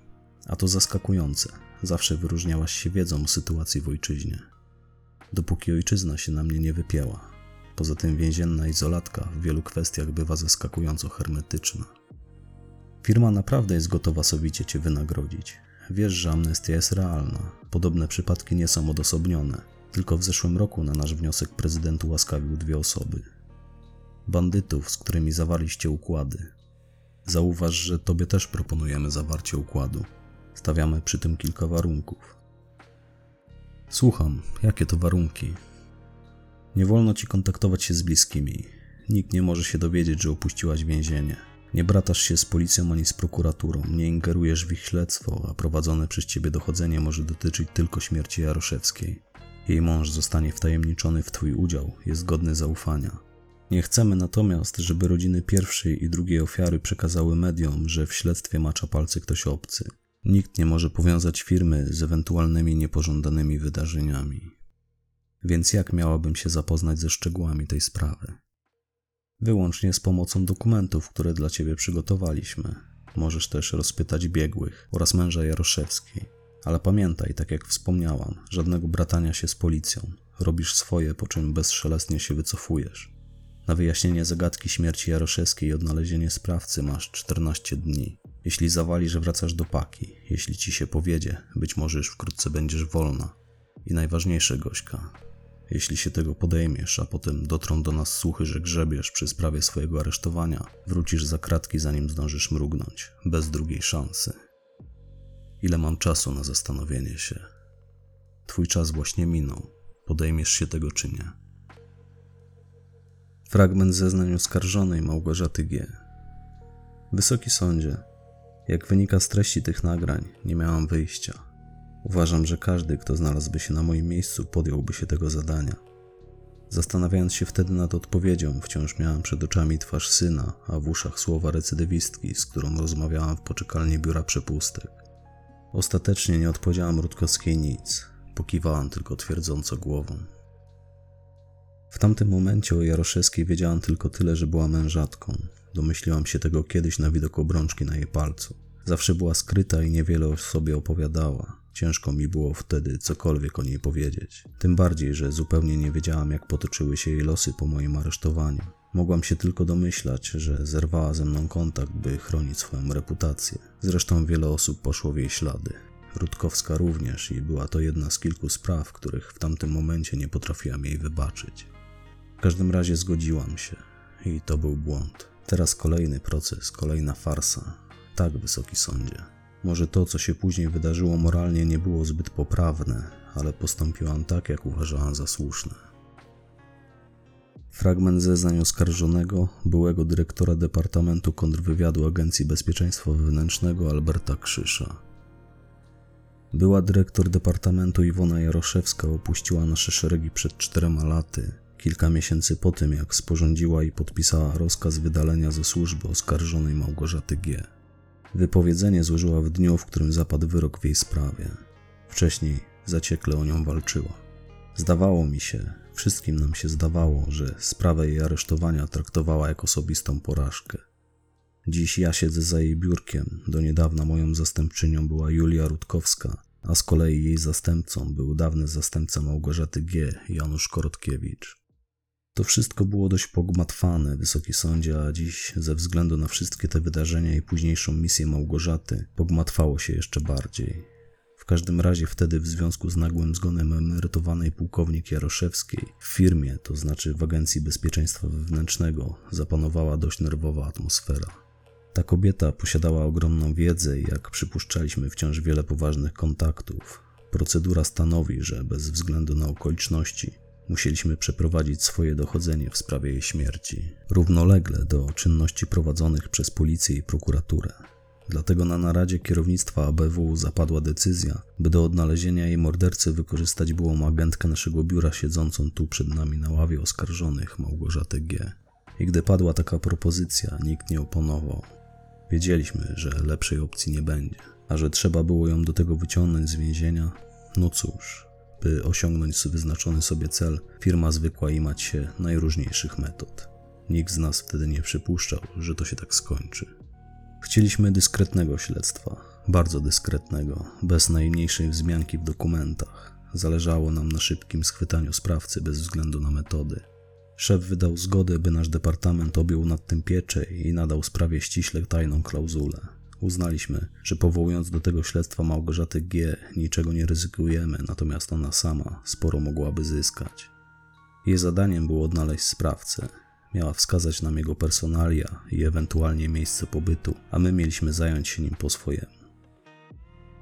A to zaskakujące. Zawsze wyróżniałaś się wiedzą o sytuacji w ojczyźnie. Dopóki ojczyzna się na mnie nie wypięła. Poza tym więzienna izolatka w wielu kwestiach bywa zaskakująco hermetyczna. Firma naprawdę jest gotowa sowicie cię wynagrodzić. Wiesz, że amnestia jest realna. Podobne przypadki nie są odosobnione. Tylko w zeszłym roku na nasz wniosek prezydent ułaskawił dwie osoby. Bandytów, z którymi zawarliście układy. Zauważ, że tobie też proponujemy zawarcie układu. Stawiamy przy tym kilka warunków. Słucham, jakie to warunki? Nie wolno ci kontaktować się z bliskimi. Nikt nie może się dowiedzieć, że opuściłaś więzienie. Nie bratasz się z policją ani z prokuraturą, nie ingerujesz w ich śledztwo, a prowadzone przez ciebie dochodzenie może dotyczyć tylko śmierci Jaroszewskiej. Jej mąż zostanie wtajemniczony w twój udział, jest godny zaufania. Nie chcemy natomiast, żeby rodziny pierwszej i drugiej ofiary przekazały mediom, że w śledztwie macza palce ktoś obcy. Nikt nie może powiązać firmy z ewentualnymi niepożądanymi wydarzeniami. Więc jak miałabym się zapoznać ze szczegółami tej sprawy? wyłącznie z pomocą dokumentów, które dla ciebie przygotowaliśmy. Możesz też rozpytać biegłych oraz męża Jaroszewskiej. Ale pamiętaj, tak jak wspomniałam, żadnego bratania się z policją. Robisz swoje, po czym bezszelestnie się wycofujesz. Na wyjaśnienie zagadki śmierci Jaroszewskiej i odnalezienie sprawcy masz 14 dni. Jeśli zawalisz, wracasz do paki. Jeśli ci się powiedzie, być może już wkrótce będziesz wolna. I najważniejsze, Gośka, jeśli się tego podejmiesz, a potem dotrą do nas słuchy, że grzebiesz przy sprawie swojego aresztowania, wrócisz za kratki, zanim zdążysz mrugnąć, bez drugiej szansy. Ile mam czasu na zastanowienie się? Twój czas właśnie minął. Podejmiesz się tego czy nie? Fragment zeznań oskarżonej Małgorzaty G. Wysoki sądzie, jak wynika z treści tych nagrań, nie miałam wyjścia. Uważam, że każdy, kto znalazłby się na moim miejscu, podjąłby się tego zadania. Zastanawiając się wtedy nad odpowiedzią, wciąż miałam przed oczami twarz syna, a w uszach słowa recydywistki, z którą rozmawiałam w poczekalni biura przepustek. Ostatecznie nie odpowiedziałam Rutkowskiej nic, pokiwałam tylko twierdząco głową. W tamtym momencie o Jaroszewskiej wiedziałam tylko tyle, że była mężatką. Domyśliłam się tego kiedyś na widok obrączki na jej palcu. Zawsze była skryta i niewiele o sobie opowiadała. Ciężko mi było wtedy cokolwiek o niej powiedzieć. Tym bardziej, że zupełnie nie wiedziałam, jak potoczyły się jej losy po moim aresztowaniu. Mogłam się tylko domyślać, że zerwała ze mną kontakt, by chronić swoją reputację. Zresztą wiele osób poszło w jej ślady. Rutkowska również i była to jedna z kilku spraw, których w tamtym momencie nie potrafiłam jej wybaczyć. W każdym razie zgodziłam się i to był błąd. Teraz kolejny proces, kolejna farsa. Tak, wysoki sądzie. Może to, co się później wydarzyło moralnie, nie było zbyt poprawne, ale postąpiłam tak, jak uważałam za słuszne. Fragment zeznań oskarżonego, byłego dyrektora Departamentu Kontrwywiadu Agencji Bezpieczeństwa Wewnętrznego Alberta Krzysza. Była dyrektor Departamentu Iwona Jaroszewska opuściła nasze szeregi przed czterema laty, kilka miesięcy po tym, jak sporządziła i podpisała rozkaz wydalenia ze służby oskarżonej Małgorzaty G. Wypowiedzenie złożyła w dniu, w którym zapadł wyrok w jej sprawie. Wcześniej zaciekle o nią walczyła. Zdawało mi się, wszystkim nam się zdawało, że sprawę jej aresztowania traktowała jak osobistą porażkę. Dziś ja siedzę za jej biurkiem, do niedawna moją zastępczynią była Julia Rutkowska, a z kolei jej zastępcą był dawny zastępca Małgorzaty G. Janusz Korotkiewicz. To wszystko było dość pogmatwane, wysoki sądzie, a dziś, ze względu na wszystkie te wydarzenia i późniejszą misję Małgorzaty, pogmatwało się jeszcze bardziej. W każdym razie wtedy w związku z nagłym zgonem emerytowanej pułkownik Jaroszewskiej w firmie, to znaczy w Agencji Bezpieczeństwa Wewnętrznego, zapanowała dość nerwowa atmosfera. Ta kobieta posiadała ogromną wiedzę i jak przypuszczaliśmy wciąż wiele poważnych kontaktów. Procedura stanowi, że bez względu na okoliczności musieliśmy przeprowadzić swoje dochodzenie w sprawie jej śmierci, równolegle do czynności prowadzonych przez policję i prokuraturę. Dlatego na naradzie kierownictwa ABW zapadła decyzja, by do odnalezienia jej mordercy wykorzystać byłą agentkę naszego biura siedzącą tu przed nami na ławie oskarżonych Małgorzatę G. I gdy padła taka propozycja, nikt nie oponował. Wiedzieliśmy, że lepszej opcji nie będzie, a że trzeba było ją do tego wyciągnąć z więzienia, no cóż, by osiągnąć wyznaczony sobie cel, firma zwykła imać się najróżniejszych metod. Nikt z nas wtedy nie przypuszczał, że to się tak skończy. Chcieliśmy dyskretnego śledztwa, bardzo dyskretnego, bez najmniejszej wzmianki w dokumentach. Zależało nam na szybkim schwytaniu sprawcy bez względu na metody. Szef wydał zgodę, by nasz departament objął nad tym pieczę i nadał sprawie ściśle tajną klauzulę. Uznaliśmy, że powołując do tego śledztwa Małgorzaty G, niczego nie ryzykujemy, natomiast ona sama sporo mogłaby zyskać. Jej zadaniem było odnaleźć sprawcę. Miała wskazać nam jego personalia i ewentualnie miejsce pobytu, a my mieliśmy zająć się nim po swojemu.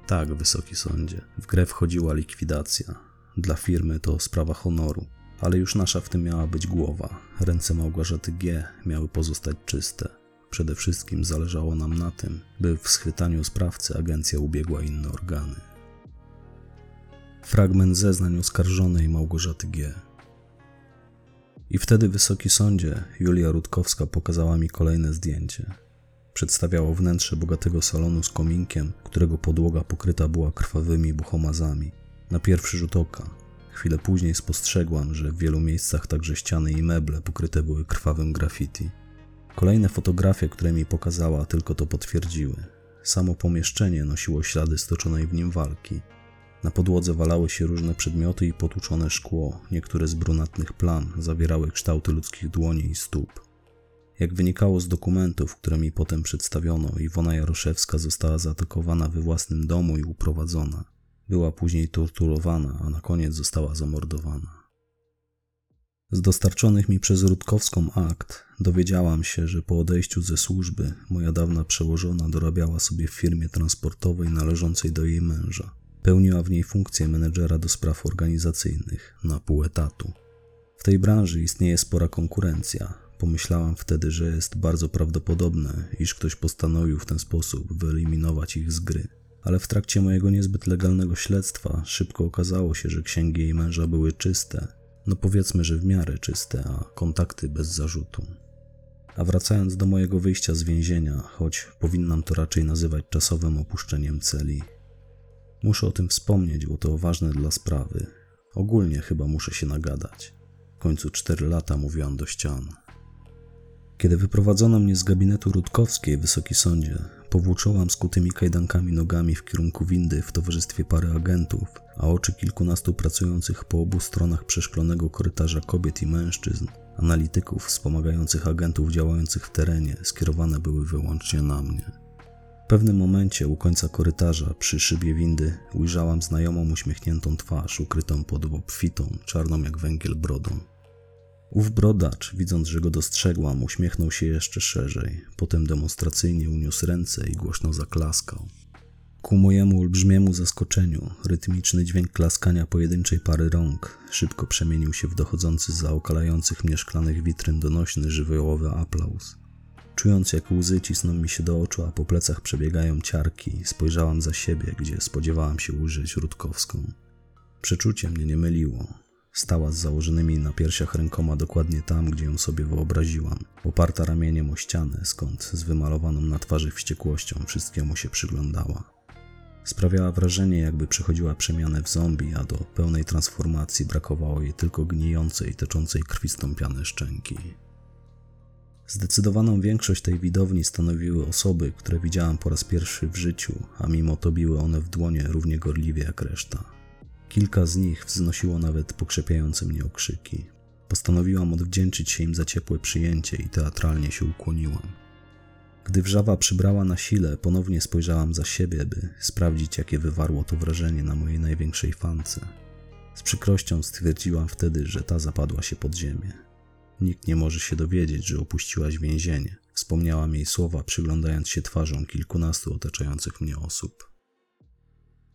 Tak, wysoki sądzie, w grę wchodziła likwidacja. Dla firmy to sprawa honoru, ale już nasza w tym miała być głowa. Ręce Małgorzaty G miały pozostać czyste. Przede wszystkim zależało nam na tym, by w schwytaniu sprawcy agencja ubiegła inne organy. Fragment zeznań oskarżonej Małgorzaty G. I wtedy, wysoki sądzie, Julia Rutkowska pokazała mi kolejne zdjęcie. Przedstawiało wnętrze bogatego salonu z kominkiem, którego podłoga pokryta była krwawymi buchomazami. Na pierwszy rzut oka. Chwilę później spostrzegłam, że w wielu miejscach także ściany i meble pokryte były krwawym graffiti. Kolejne fotografie, które mi pokazała, tylko to potwierdziły. Samo pomieszczenie nosiło ślady stoczonej w nim walki. Na podłodze walały się różne przedmioty i potłuczone szkło, niektóre z brunatnych plam zawierały kształty ludzkich dłoni i stóp. Jak wynikało z dokumentów, które mi potem przedstawiono, Iwona Jaroszewska została zaatakowana we własnym domu i uprowadzona. Była później torturowana, a na koniec została zamordowana. Z dostarczonych mi przez Rutkowską akt dowiedziałam się, że po odejściu ze służby moja dawna przełożona dorabiała sobie w firmie transportowej należącej do jej męża. Pełniła w niej funkcję menedżera do spraw organizacyjnych na pół etatu. W tej branży istnieje spora konkurencja. Pomyślałam wtedy, że jest bardzo prawdopodobne, iż ktoś postanowił w ten sposób wyeliminować ich z gry. Ale w trakcie mojego niezbyt legalnego śledztwa szybko okazało się, że księgi jej męża były czyste. No powiedzmy, że w miarę czyste, a kontakty bez zarzutu. A wracając do mojego wyjścia z więzienia, choć powinnam to raczej nazywać czasowym opuszczeniem celi, Muszę o tym wspomnieć, bo to ważne dla sprawy. Ogólnie chyba muszę się nagadać. W końcu cztery lata mówiłam do ścian. Kiedy wyprowadzono mnie z gabinetu Rutkowskiej, Wysoki Sądzie, powłóczyłam skutymi kajdankami nogami w kierunku windy w towarzystwie pary agentów, a oczy kilkunastu pracujących po obu stronach przeszklonego korytarza kobiet i mężczyzn, analityków wspomagających agentów działających w terenie, skierowane były wyłącznie na mnie. pewnym momencie u końca korytarza przy szybie windy ujrzałam znajomą uśmiechniętą twarz ukrytą pod obfitą, czarną jak węgiel brodą. Ów brodacz, widząc, że go dostrzegłam, uśmiechnął się jeszcze szerzej, potem demonstracyjnie uniósł ręce i głośno zaklaskał. Ku mojemu olbrzymiemu zaskoczeniu, rytmiczny dźwięk klaskania pojedynczej pary rąk szybko przemienił się w dochodzący z okalających mnie szklanych witryn donośny żywiołowy aplauz. Czując, jak łzy cisną mi się do oczu, a po plecach przebiegają ciarki, spojrzałam za siebie, gdzie spodziewałam się ujrzeć Rutkowską. Przeczucie mnie nie myliło. Stała z założonymi na piersiach rękoma dokładnie tam, gdzie ją sobie wyobraziłam, oparta ramieniem o ścianę, skąd z wymalowaną na twarzy wściekłością wszystkiemu się przyglądała. Sprawiała wrażenie, jakby przechodziła przemianę w zombie, a do pełnej transformacji brakowało jej tylko gnijącej, teczącej krwi stąpiane szczęki. Zdecydowaną większość tej widowni stanowiły osoby, które widziałam po raz pierwszy w życiu, a mimo to biły one w dłonie równie gorliwie jak reszta. Kilka z nich wznosiło nawet pokrzepiające mnie okrzyki. Postanowiłam odwdzięczyć się im za ciepłe przyjęcie i teatralnie się ukłoniłam. Gdy wrzawa przybrała na sile, ponownie spojrzałam za siebie, by sprawdzić, jakie wywarło to wrażenie na mojej największej fance. Z przykrością stwierdziłam wtedy, że ta zapadła się pod ziemię. Nikt nie może się dowiedzieć, że opuściłaś więzienie. Wspomniałam jej słowa, przyglądając się twarzom kilkunastu otaczających mnie osób.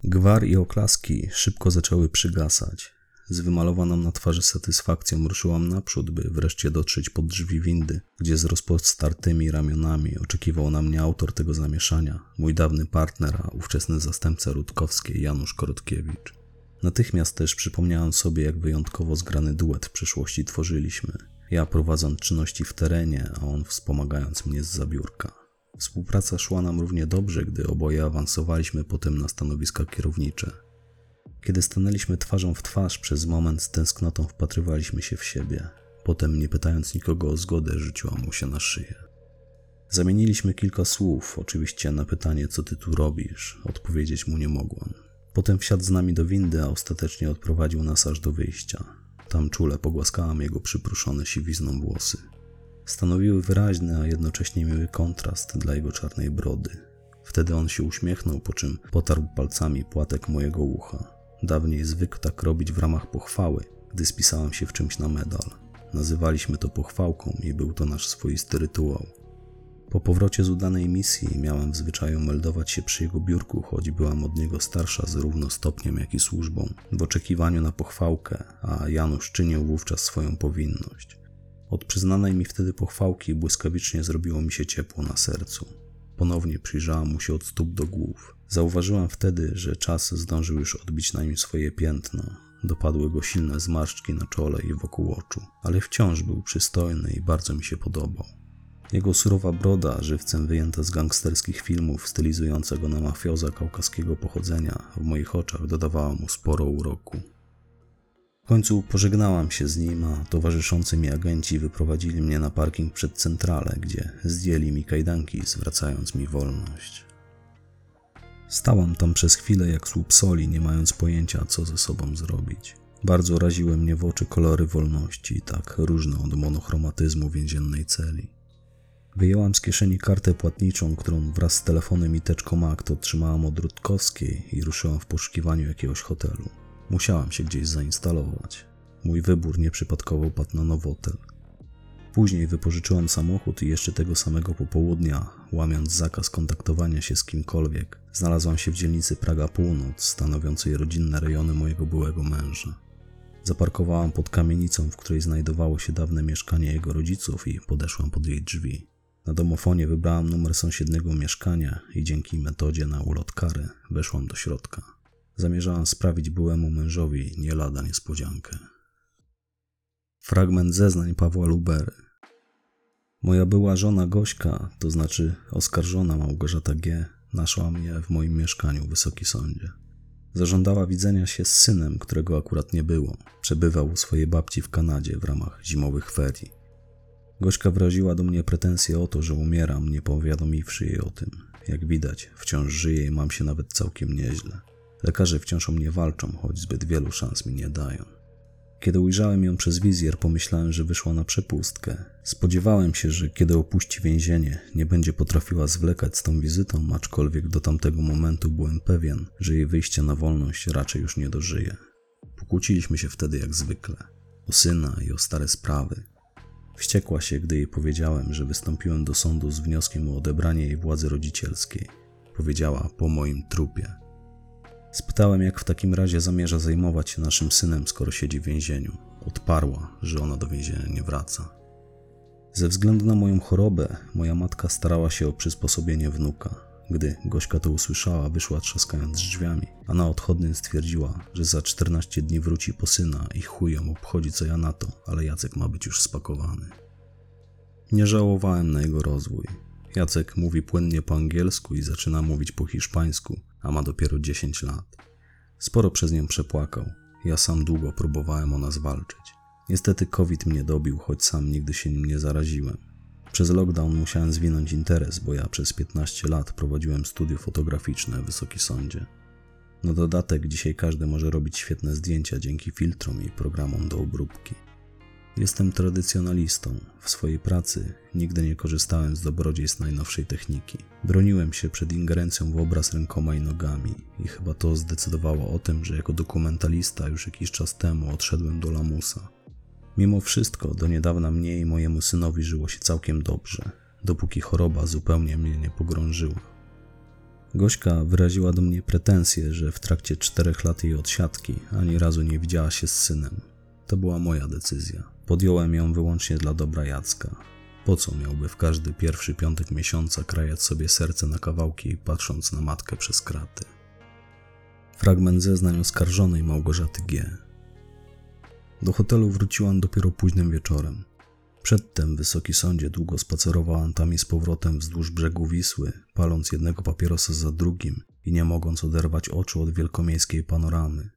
Gwar i oklaski szybko zaczęły przygasać. Z wymalowaną na twarzy satysfakcją ruszyłam naprzód, by wreszcie dotrzeć pod drzwi windy, gdzie z rozpostartymi ramionami oczekiwał na mnie autor tego zamieszania, mój dawny partner, a ówczesny zastępca Rutkowskiej Janusz Korotkiewicz. Natychmiast też przypomniałam sobie, jak wyjątkowo zgrany duet w przeszłości tworzyliśmy. Ja prowadząc czynności w terenie, a on wspomagając mnie z zabiórka. Współpraca szła nam równie dobrze, gdy oboje awansowaliśmy potem na stanowiska kierownicze. Kiedy stanęliśmy twarzą w twarz, przez moment z tęsknotą wpatrywaliśmy się w siebie. Potem, nie pytając nikogo o zgodę, rzuciłam mu się na szyję. Zamieniliśmy kilka słów, oczywiście na pytanie, co ty tu robisz, odpowiedzieć mu nie mogłam. Potem wsiadł z nami do windy, a ostatecznie odprowadził nas aż do wyjścia. Tam czule pogłaskałam jego przypruszone siwizną włosy. Stanowiły wyraźny, a jednocześnie miły kontrast dla jego czarnej brody. Wtedy on się uśmiechnął, po czym potarł palcami płatek mojego ucha. Dawniej zwykł tak robić w ramach pochwały, gdy spisałam się w czymś na medal. Nazywaliśmy to pochwałką i był to nasz swoisty rytuał. Po powrocie z udanej misji miałem w zwyczaju meldować się przy jego biurku, choć byłam od niego starsza zarówno stopniem, jak i służbą, w oczekiwaniu na pochwałkę, a Janusz czynił wówczas swoją powinność. Od przyznanej mi wtedy pochwałki błyskawicznie zrobiło mi się ciepło na sercu. Ponownie przyjrzałam mu się od stóp do głów. Zauważyłam wtedy, że czas zdążył już odbić na nim swoje piętno. Dopadły go silne zmarszczki na czole i wokół oczu, ale wciąż był przystojny i bardzo mi się podobał. Jego surowa broda, żywcem wyjęta z gangsterskich filmów stylizującego na mafioza kaukaskiego pochodzenia, w moich oczach dodawała mu sporo uroku. W końcu pożegnałam się z nim, a towarzyszący mi agenci wyprowadzili mnie na parking przed centralę, gdzie zdjęli mi kajdanki, zwracając mi wolność. Stałam tam przez chwilę jak słup soli, nie mając pojęcia, co ze sobą zrobić. Bardzo raziły mnie w oczy kolory wolności, tak różne od monochromatyzmu więziennej celi. Wyjęłam z kieszeni kartę płatniczą, którą wraz z telefonem i teczką akt otrzymałam od Rutkowskiej i ruszyłam w poszukiwaniu jakiegoś hotelu. Musiałam się gdzieś zainstalować. Mój wybór nieprzypadkowo padł na Nowotel. Później wypożyczyłam samochód i jeszcze tego samego popołudnia, łamiąc zakaz kontaktowania się z kimkolwiek, znalazłam się w dzielnicy Praga Północ, stanowiącej rodzinne rejony mojego byłego męża. Zaparkowałam pod kamienicą, w której znajdowało się dawne mieszkanie jego rodziców i podeszłam pod jej drzwi. Na domofonie wybrałam numer sąsiedniego mieszkania i dzięki metodzie na ulot kary weszłam do środka. Zamierzałam sprawić byłemu mężowi nie lada niespodziankę. Fragment zeznań Pawła Lubery. Moja była żona Gośka, to znaczy oskarżona Małgorzata G., naszła mnie w moim mieszkaniu, Wysoki Sądzie. Zażądała widzenia się z synem, którego akurat nie było. Przebywał u swojej babci w Kanadzie w ramach zimowych ferii. Gośka wyraziła do mnie pretensje o to, że umieram, nie powiadomiwszy jej o tym. Jak widać, wciąż żyję i mam się nawet całkiem nieźle. Lekarze wciąż o mnie walczą, choć zbyt wielu szans mi nie dają. Kiedy ujrzałem ją przez wizjer, pomyślałem, że wyszła na przepustkę. Spodziewałem się, że kiedy opuści więzienie, nie będzie potrafiła zwlekać z tą wizytą, aczkolwiek do tamtego momentu byłem pewien, że jej wyjście na wolność raczej już nie dożyje. Pokłóciliśmy się wtedy jak zwykle. O syna i o stare sprawy. Wściekła się, gdy jej powiedziałem, że wystąpiłem do sądu z wnioskiem o odebranie jej władzy rodzicielskiej. Powiedziała po moim trupie. Spytałem, jak w takim razie zamierza zajmować się naszym synem, skoro siedzi w więzieniu. Odparła, że ona do więzienia nie wraca. Ze względu na moją chorobę, moja matka starała się o przysposobienie wnuka. Gdy Gośka to usłyszała, wyszła trzaskając drzwiami, a na odchodnym stwierdziła, że za 14 dni wróci po syna i chuj ją obchodzi co ja na to, ale Jacek ma być już spakowany. Nie żałowałem na jego rozwój. Jacek mówi płynnie po angielsku i zaczyna mówić po hiszpańsku, a ma dopiero 10 lat. Sporo przez nią przepłakał. Ja sam długo próbowałem o nas walczyć. Niestety COVID mnie dobił, choć sam nigdy się nim nie zaraziłem. Przez lockdown musiałem zwinąć interes, bo ja przez 15 lat prowadziłem studio fotograficzne w Wysoki Sądzie. Na dodatek dzisiaj każdy może robić świetne zdjęcia dzięki filtrom i programom do obróbki. Jestem tradycjonalistą. W swojej pracy nigdy nie korzystałem z dobrodziejstw najnowszej techniki. Broniłem się przed ingerencją w obraz rękoma i nogami i chyba to zdecydowało o tym, że jako dokumentalista już jakiś czas temu odszedłem do lamusa. Mimo wszystko do niedawna mnie i mojemu synowi żyło się całkiem dobrze, dopóki choroba zupełnie mnie nie pogrążyła. Gośka wyraziła do mnie pretensje, że w trakcie czterech lat jej odsiadki ani razu nie widziała się z synem. To była moja decyzja. Podjąłem ją wyłącznie dla dobra Jacka. Po co miałby w każdy pierwszy piątek miesiąca krajać sobie serce na kawałki, patrząc na matkę przez kraty? Fragment zeznań oskarżonej Małgorzaty G. Do hotelu wróciłam dopiero późnym wieczorem. Przedtem Wysoki Sądzie długo spacerowałam tam i z powrotem wzdłuż brzegu Wisły, paląc jednego papierosa za drugim i nie mogąc oderwać oczu od wielkomiejskiej panoramy.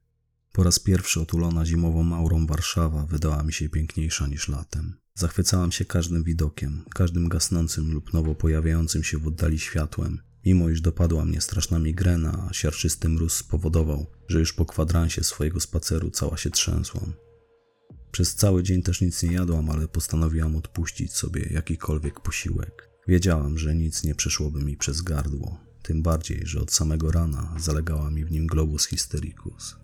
Po raz pierwszy otulona zimową maurą Warszawa wydała mi się piękniejsza niż latem. Zachwycałam się każdym widokiem, każdym gasnącym lub nowo pojawiającym się w oddali światłem, mimo iż dopadła mnie straszna migrena, a siarczysty mróz spowodował, że już po kwadransie swojego spaceru cała się trzęsłam. Przez cały dzień też nic nie jadłam, ale postanowiłam odpuścić sobie jakikolwiek posiłek. Wiedziałam, że nic nie przeszłoby mi przez gardło, tym bardziej, że od samego rana zalegała mi w nim globus hystericus.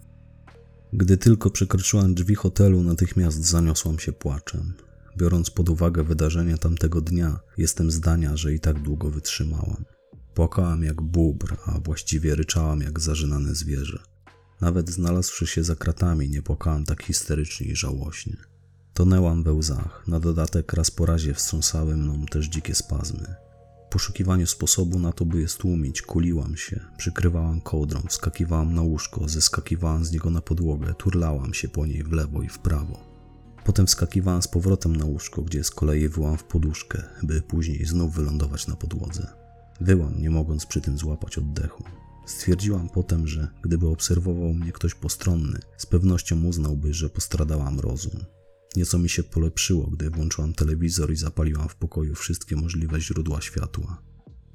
Gdy tylko przekroczyłam drzwi hotelu, natychmiast zaniosłam się płaczem. Biorąc pod uwagę wydarzenia tamtego dnia, jestem zdania, że i tak długo wytrzymałam. Płakałam jak bóbr, a właściwie ryczałam jak zażynane zwierzę. Nawet znalazłszy się za kratami, nie płakałam tak histerycznie i żałośnie. Tonęłam we łzach, na dodatek raz po razie wstrząsały mną też dzikie spazmy. Poszukiwaniu sposobu na to, by je stłumić, kuliłam się, przykrywałam kołdrą, wskakiwałam na łóżko, zeskakiwałam z niego na podłogę, turlałam się po niej w lewo i w prawo. Potem wskakiwałam z powrotem na łóżko, gdzie z kolei wyłam w poduszkę, by później znów wylądować na podłodze. Wyłam, nie mogąc przy tym złapać oddechu. Stwierdziłam potem, że gdyby obserwował mnie ktoś postronny, z pewnością uznałby, że postradałam rozum. Nieco mi się polepszyło, gdy włączyłam telewizor i zapaliłam w pokoju wszystkie możliwe źródła światła.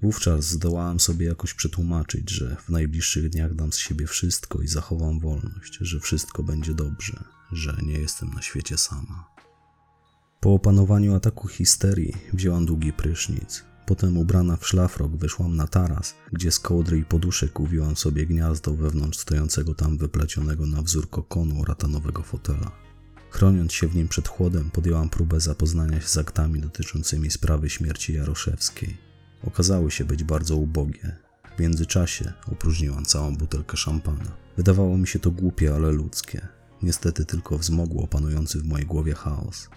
Wówczas zdołałam sobie jakoś przetłumaczyć, że w najbliższych dniach dam z siebie wszystko i zachowam wolność, że wszystko będzie dobrze, że nie jestem na świecie sama. Po opanowaniu ataku histerii wzięłam długi prysznic. Potem ubrana w szlafrok wyszłam na taras, gdzie z kołdry i poduszek uwiłam sobie gniazdo wewnątrz stojącego tam wyplecionego na wzór kokonu ratanowego fotela. Chroniąc się w nim przed chłodem, podjęłam próbę zapoznania się z aktami dotyczącymi sprawy śmierci Jaroszewskiej. Okazały się być bardzo ubogie. W międzyczasie opróżniłam całą butelkę szampana. Wydawało mi się to głupie, ale ludzkie. Niestety tylko wzmogło panujący w mojej głowie chaos.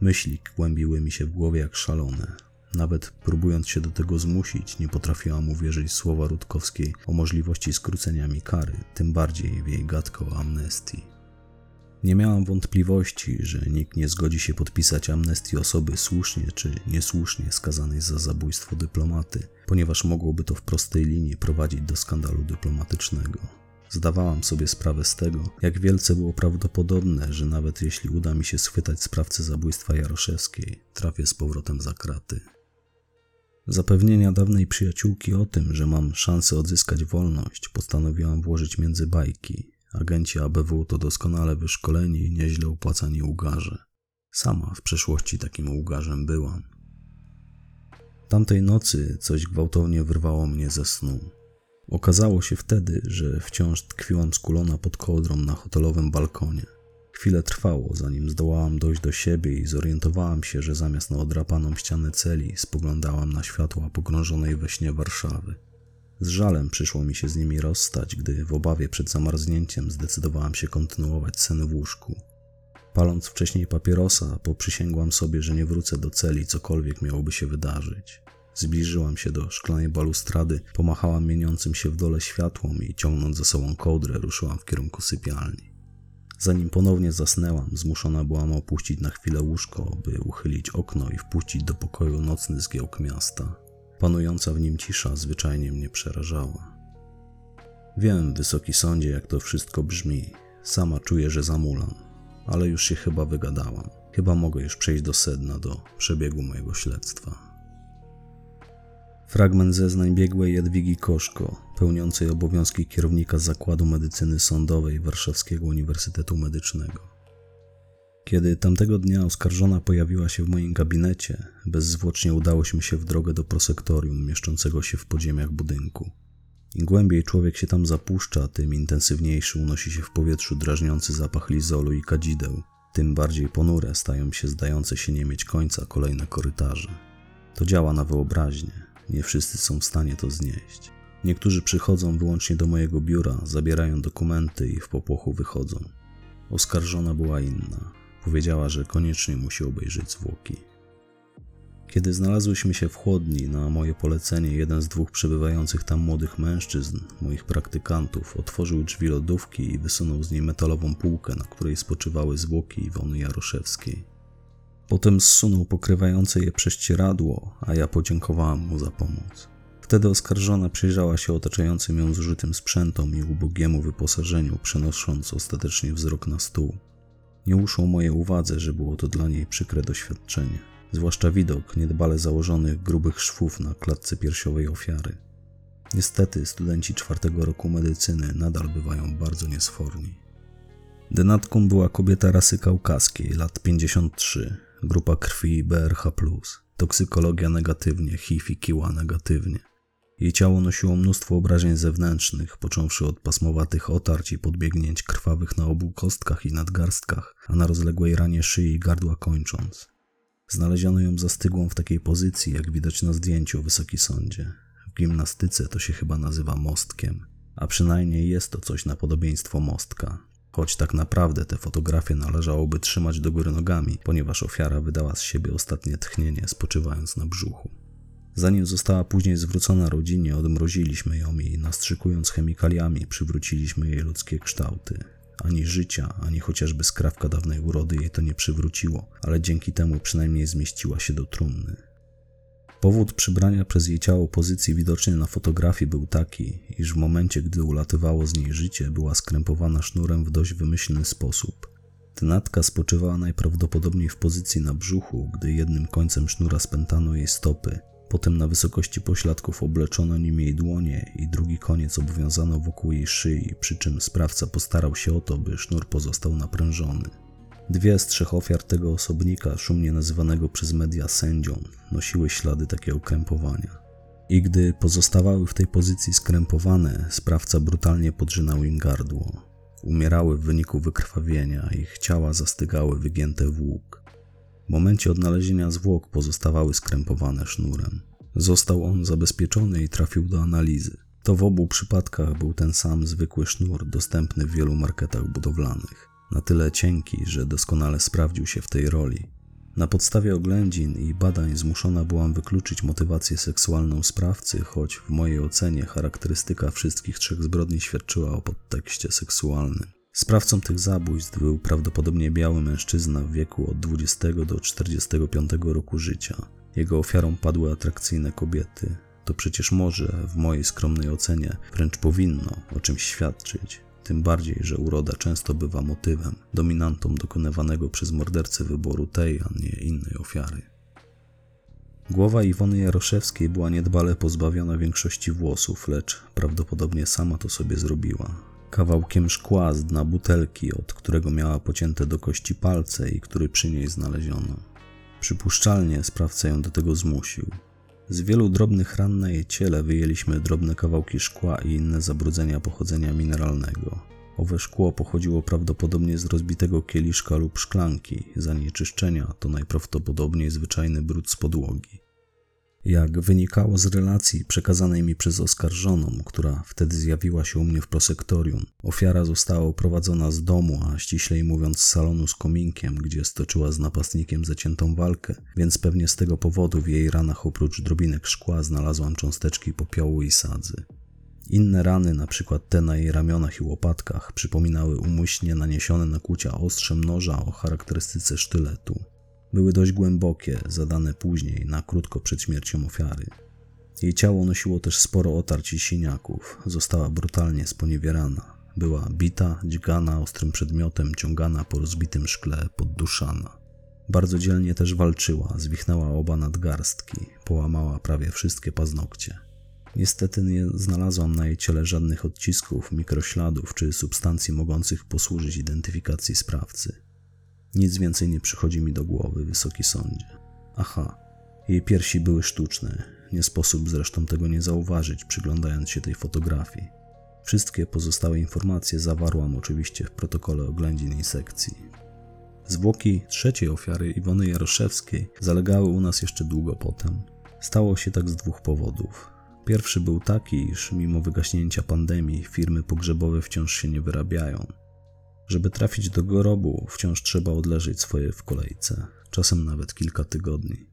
Myśli kłębiły mi się w głowie jak szalone. Nawet próbując się do tego zmusić, nie potrafiłam uwierzyć słowa Rutkowskiej o możliwości skrócenia mi kary, tym bardziej w jej gadkę o amnestii. Nie miałam wątpliwości, że nikt nie zgodzi się podpisać amnestii osoby słusznie czy niesłusznie skazanej za zabójstwo dyplomaty, ponieważ mogłoby to w prostej linii prowadzić do skandalu dyplomatycznego. Zdawałam sobie sprawę z tego, jak wielce było prawdopodobne, że nawet jeśli uda mi się schwytać sprawcę zabójstwa Jaroszewskiej, trafię z powrotem za kraty. Zapewnienia dawnej przyjaciółki o tym, że mam szansę odzyskać wolność, postanowiłam włożyć między bajki, Agenci ABW to doskonale wyszkoleni i nieźle opłacani łgarze. Sama w przeszłości takim łgarzem byłam. Tamtej nocy coś gwałtownie wyrwało mnie ze snu. Okazało się wtedy, że wciąż tkwiłam skulona pod kołdrą na hotelowym balkonie. Chwilę trwało, zanim zdołałam dojść do siebie i zorientowałam się, że zamiast na odrapaną ścianę celi spoglądałam na światła pogrążonej we śnie Warszawy. Z żalem przyszło mi się z nimi rozstać, gdy w obawie przed zamarznięciem zdecydowałam się kontynuować sen w łóżku. Paląc wcześniej papierosa, poprzysięgłam sobie, że nie wrócę do celi, cokolwiek miałoby się wydarzyć. Zbliżyłam się do szklanej balustrady, pomachałam mieniącym się w dole światłom i ciągnąc za sobą kołdrę, ruszyłam w kierunku sypialni. Zanim ponownie zasnęłam, zmuszona byłam opuścić na chwilę łóżko, by uchylić okno i wpuścić do pokoju nocny zgiełk miasta. Panująca w nim cisza zwyczajnie mnie przerażała. Wiem, wysoki sądzie, jak to wszystko brzmi. Sama czuję, że zamulam, ale już się chyba wygadałam. Chyba mogę już przejść do sedna, do przebiegu mojego śledztwa. Fragment zeznań biegłej Jadwigi Koszko, pełniącej obowiązki kierownika Zakładu Medycyny Sądowej Warszawskiego Uniwersytetu Medycznego. Kiedy tamtego dnia oskarżona pojawiła się w moim gabinecie, bezzwłocznie udałyśmy się w drogę do prosektorium mieszczącego się w podziemiach budynku. Im głębiej człowiek się tam zapuszcza, tym intensywniejszy unosi się w powietrzu drażniący zapach lizolu i kadzideł, tym bardziej ponure stają się zdające się nie mieć końca kolejne korytarze. To działa na wyobraźnię, nie wszyscy są w stanie to znieść. Niektórzy przychodzą wyłącznie do mojego biura, zabierają dokumenty i w popłochu wychodzą. Oskarżona była inna. Powiedziała, że koniecznie musi obejrzeć zwłoki. Kiedy znalazłyśmy się w chłodni, na moje polecenie jeden z dwóch przebywających tam młodych mężczyzn, moich praktykantów, otworzył drzwi lodówki i wysunął z niej metalową półkę, na której spoczywały zwłoki Iwony Jaroszewskiej. Potem zsunął pokrywające je prześcieradło, a ja podziękowałam mu za pomoc. Wtedy oskarżona przyjrzała się otaczającym ją zużytym sprzętom i ubogiemu wyposażeniu, przenosząc ostatecznie wzrok na stół. Nie uszło moje uwadze, że było to dla niej przykre doświadczenie, zwłaszcza widok niedbale założonych grubych szwów na klatce piersiowej ofiary. Niestety studenci czwartego roku medycyny nadal bywają bardzo niesforni. Denatką była kobieta rasy kaukaskiej, lat 53, grupa krwi BRH+, toksykologia negatywnie, HIV i kiła negatywnie. Jej ciało nosiło mnóstwo obrażeń zewnętrznych, począwszy od pasmowatych otarć i podbiegnięć krwawych na obu kostkach i nadgarstkach, a na rozległej ranie szyi i gardła kończąc. Znaleziono ją zastygłą w takiej pozycji, jak widać na zdjęciu, Wysoki Sądzie. W gimnastyce to się chyba nazywa mostkiem, a przynajmniej jest to coś na podobieństwo mostka, choć tak naprawdę te fotografie należałoby trzymać do góry nogami, ponieważ ofiara wydała z siebie ostatnie tchnienie, spoczywając na brzuchu. Zanim została później zwrócona rodzinie, odmroziliśmy ją i nastrzykując chemikaliami przywróciliśmy jej ludzkie kształty. Ani życia, ani chociażby skrawka dawnej urody jej to nie przywróciło, ale dzięki temu przynajmniej zmieściła się do trumny. Powód przybrania przez jej ciało pozycji widocznej na fotografii był taki, iż w momencie, gdy ulatywało z niej życie, była skrępowana sznurem w dość wymyślny sposób. Tnatka spoczywała najprawdopodobniej w pozycji na brzuchu, gdy jednym końcem sznura spętano jej stopy, potem na wysokości pośladków obleczono nim jej dłonie i drugi koniec obwiązano wokół jej szyi, przy czym sprawca postarał się o to, by sznur pozostał naprężony. Dwie z trzech ofiar tego osobnika, szumnie nazywanego przez media sędzią, nosiły ślady takiego krępowania. I gdy pozostawały w tej pozycji skrępowane, sprawca brutalnie podrzynał im gardło. Umierały w wyniku wykrwawienia, ich ciała zastygały wygięte w łuk. W momencie odnalezienia zwłok pozostawały skrępowane sznurem. Został on zabezpieczony i trafił do analizy. To w obu przypadkach był ten sam zwykły sznur dostępny w wielu marketach budowlanych na tyle cienki, że doskonale sprawdził się w tej roli. Na podstawie oględzin i badań zmuszona byłam wykluczyć motywację seksualną sprawcy, choć w mojej ocenie charakterystyka wszystkich trzech zbrodni świadczyła o podtekście seksualnym. Sprawcą tych zabójstw był prawdopodobnie biały mężczyzna w wieku od 20 do 45 roku życia. Jego ofiarą padły atrakcyjne kobiety. To przecież może, w mojej skromnej ocenie, wręcz powinno o czymś świadczyć. Tym bardziej, że uroda często bywa motywem, dominantą dokonywanego przez mordercę wyboru tej, a nie innej ofiary. Głowa Iwony Jaroszewskiej była niedbale pozbawiona większości włosów, lecz prawdopodobnie sama to sobie zrobiła. Kawałkiem szkła z dna butelki, od którego miała pocięte do kości palce i który przy niej znaleziono. Przypuszczalnie sprawca ją do tego zmusił. Z wielu drobnych ran na jej ciele wyjęliśmy drobne kawałki szkła i inne zabrudzenia pochodzenia mineralnego. Owe szkło pochodziło prawdopodobnie z rozbitego kieliszka lub szklanki. Zanieczyszczenia to najprawdopodobniej zwyczajny brud z podłogi. Jak wynikało z relacji przekazanej mi przez oskarżoną, która wtedy zjawiła się u mnie w prosektorium, ofiara została uprowadzona z domu, a ściślej mówiąc z salonu z kominkiem, gdzie stoczyła z napastnikiem zaciętą walkę, więc pewnie z tego powodu w jej ranach oprócz drobinek szkła znalazłam cząsteczki popiołu i sadzy. Inne rany, np. te na jej ramionach i łopatkach, przypominały umyślnie naniesione nakłucia ostrzem noża o charakterystyce sztyletu. Były dość głębokie, zadane później, na krótko przed śmiercią ofiary. Jej ciało nosiło też sporo otarć i siniaków. Została brutalnie sponiewierana. Była bita, dźgana ostrym przedmiotem, ciągana po rozbitym szkle, podduszana. Bardzo dzielnie też walczyła, zwichnęła oba nadgarstki, połamała prawie wszystkie paznokcie. Niestety nie znalazłam na jej ciele żadnych odcisków, mikrośladów czy substancji mogących posłużyć identyfikacji sprawcy. Nic więcej nie przychodzi mi do głowy, wysoki sądzie. Aha, jej piersi były sztuczne. Nie sposób zresztą tego nie zauważyć, przyglądając się tej fotografii. Wszystkie pozostałe informacje zawarłam oczywiście w protokole oględzin i sekcji. Zwłoki trzeciej ofiary Iwony Jaroszewskiej zalegały u nas jeszcze długo potem. Stało się tak z dwóch powodów. Pierwszy był taki, iż mimo wygaśnięcia pandemii firmy pogrzebowe wciąż się nie wyrabiają. Żeby trafić do grobu, wciąż trzeba odleżeć swoje w kolejce, czasem nawet kilka tygodni.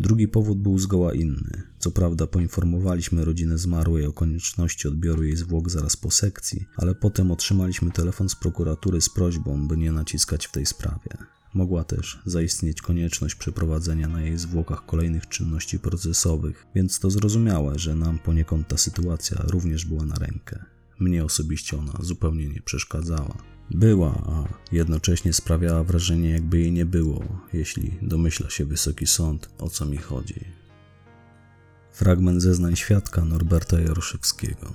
Drugi powód był zgoła inny. Co prawda poinformowaliśmy rodzinę zmarłej o konieczności odbioru jej zwłok zaraz po sekcji, ale potem otrzymaliśmy telefon z prokuratury z prośbą, by nie naciskać w tej sprawie. Mogła też zaistnieć konieczność przeprowadzenia na jej zwłokach kolejnych czynności procesowych, więc to zrozumiałe, że nam poniekąd ta sytuacja również była na rękę. Mnie osobiście ona zupełnie nie przeszkadzała. Była, a jednocześnie sprawiała wrażenie, jakby jej nie było, jeśli domyśla się wysoki sąd, o co mi chodzi. Fragment zeznań świadka Norberta Jaroszewskiego.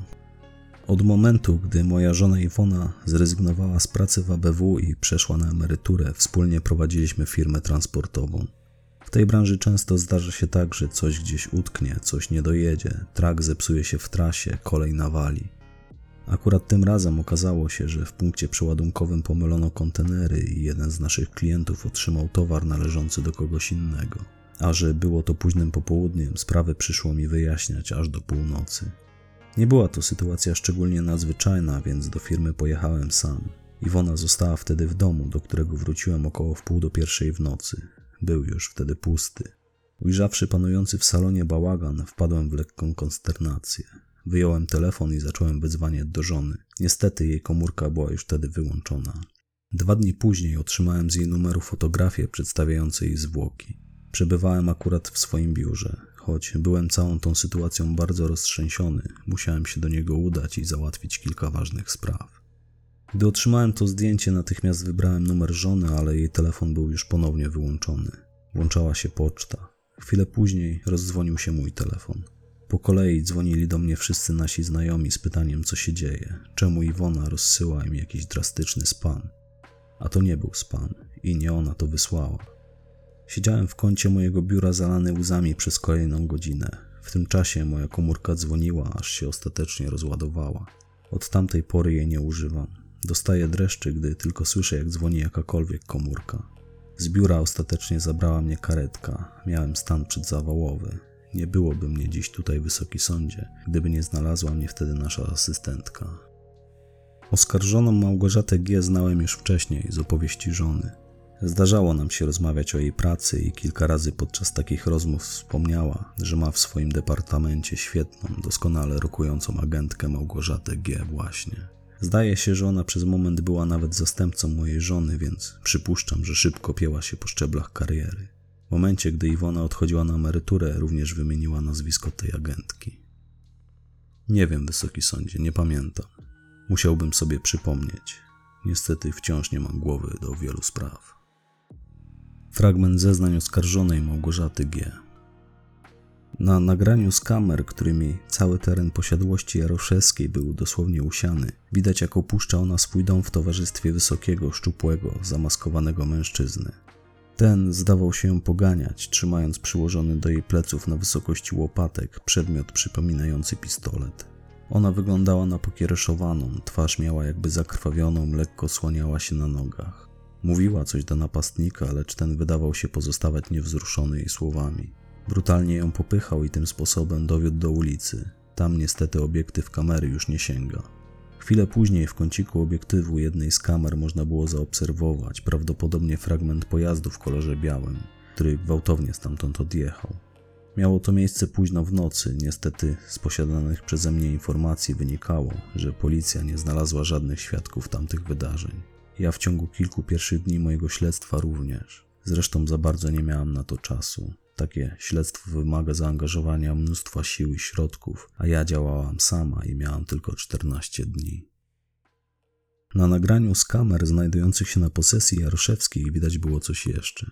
Od momentu, gdy moja żona Iwona zrezygnowała z pracy w ABW i przeszła na emeryturę, wspólnie prowadziliśmy firmę transportową. W tej branży często zdarza się tak, że coś gdzieś utknie, coś nie dojedzie, trak zepsuje się w trasie, kolej nawali. Akurat tym razem okazało się, że w punkcie przeładunkowym pomylono kontenery i jeden z naszych klientów otrzymał towar należący do kogoś innego. A że było to późnym popołudniem, sprawę przyszło mi wyjaśniać aż do północy. Nie była to sytuacja szczególnie nadzwyczajna, więc do firmy pojechałem sam. Iwona została wtedy w domu, do którego wróciłem około w pół do pierwszej w nocy. Był już wtedy pusty. Ujrzawszy panujący w salonie bałagan, wpadłem w lekką konsternację. Wyjąłem telefon i zacząłem wyzwanie do żony. Niestety jej komórka była już wtedy wyłączona. Dwa dni później otrzymałem z jej numeru fotografię przedstawiającą jej zwłoki. Przebywałem akurat w swoim biurze. Choć byłem całą tą sytuacją bardzo roztrzęsiony, musiałem się do niego udać i załatwić kilka ważnych spraw. Gdy otrzymałem to zdjęcie, natychmiast wybrałem numer żony, ale jej telefon był już ponownie wyłączony. Włączała się poczta. Chwilę później rozdzwonił się mój telefon. Po kolei dzwonili do mnie wszyscy nasi znajomi z pytaniem, co się dzieje, czemu Iwona rozsyła im jakiś drastyczny spam. A to nie był spam i nie ona to wysłała. Siedziałem w kącie mojego biura zalany łzami przez kolejną godzinę. W tym czasie moja komórka dzwoniła, aż się ostatecznie rozładowała. Od tamtej pory jej nie używam. Dostaję dreszczy, gdy tylko słyszę, jak dzwoni jakakolwiek komórka. Z biura ostatecznie zabrała mnie karetka. Miałem stan przedzawałowy. Nie byłoby mnie dziś tutaj, wysoki sądzie, gdyby nie znalazła mnie wtedy nasza asystentka. Oskarżoną Małgorzatę G. znałem już wcześniej z opowieści żony. Zdarzało nam się rozmawiać o jej pracy i kilka razy podczas takich rozmów wspomniała, że ma w swoim departamencie świetną, doskonale rokującą agentkę Małgorzatę G. właśnie. Zdaje się, że ona przez moment była nawet zastępcą mojej żony, więc przypuszczam, że szybko pięła się po szczeblach kariery. W momencie, gdy Iwona odchodziła na emeryturę, również wymieniła nazwisko tej agentki. Nie wiem, wysoki sądzie, nie pamiętam. Musiałbym sobie przypomnieć. Niestety wciąż nie mam głowy do wielu spraw. Fragment zeznań oskarżonej Małgorzaty G. Na nagraniu z kamer, którymi cały teren posiadłości Jaroszewskiej był dosłownie usiany, widać jak opuszcza ona swój dom w towarzystwie wysokiego, szczupłego, zamaskowanego mężczyzny. Ten zdawał się poganiać, trzymając przyłożony do jej pleców na wysokości łopatek przedmiot przypominający pistolet. Ona wyglądała na pokiereszowaną, twarz miała jakby zakrwawioną, lekko słaniała się na nogach. Mówiła coś do napastnika, lecz ten wydawał się pozostawać niewzruszony jej słowami. Brutalnie ją popychał i tym sposobem dowiódł do ulicy. Tam niestety obiektyw kamery już nie sięga. Chwilę później w kąciku obiektywu jednej z kamer można było zaobserwować prawdopodobnie fragment pojazdu w kolorze białym, który gwałtownie stamtąd odjechał. Miało to miejsce późno w nocy. Niestety z posiadanych przeze mnie informacji wynikało, że policja nie znalazła żadnych świadków tamtych wydarzeń. Ja w ciągu kilku pierwszych dni mojego śledztwa również. Zresztą za bardzo nie miałam na to czasu. Takie śledztwo wymaga zaangażowania mnóstwa sił i środków, a ja działałam sama i miałam tylko 14 dni. Na nagraniu z kamer znajdujących się na posesji Jaroszewskiej widać było coś jeszcze.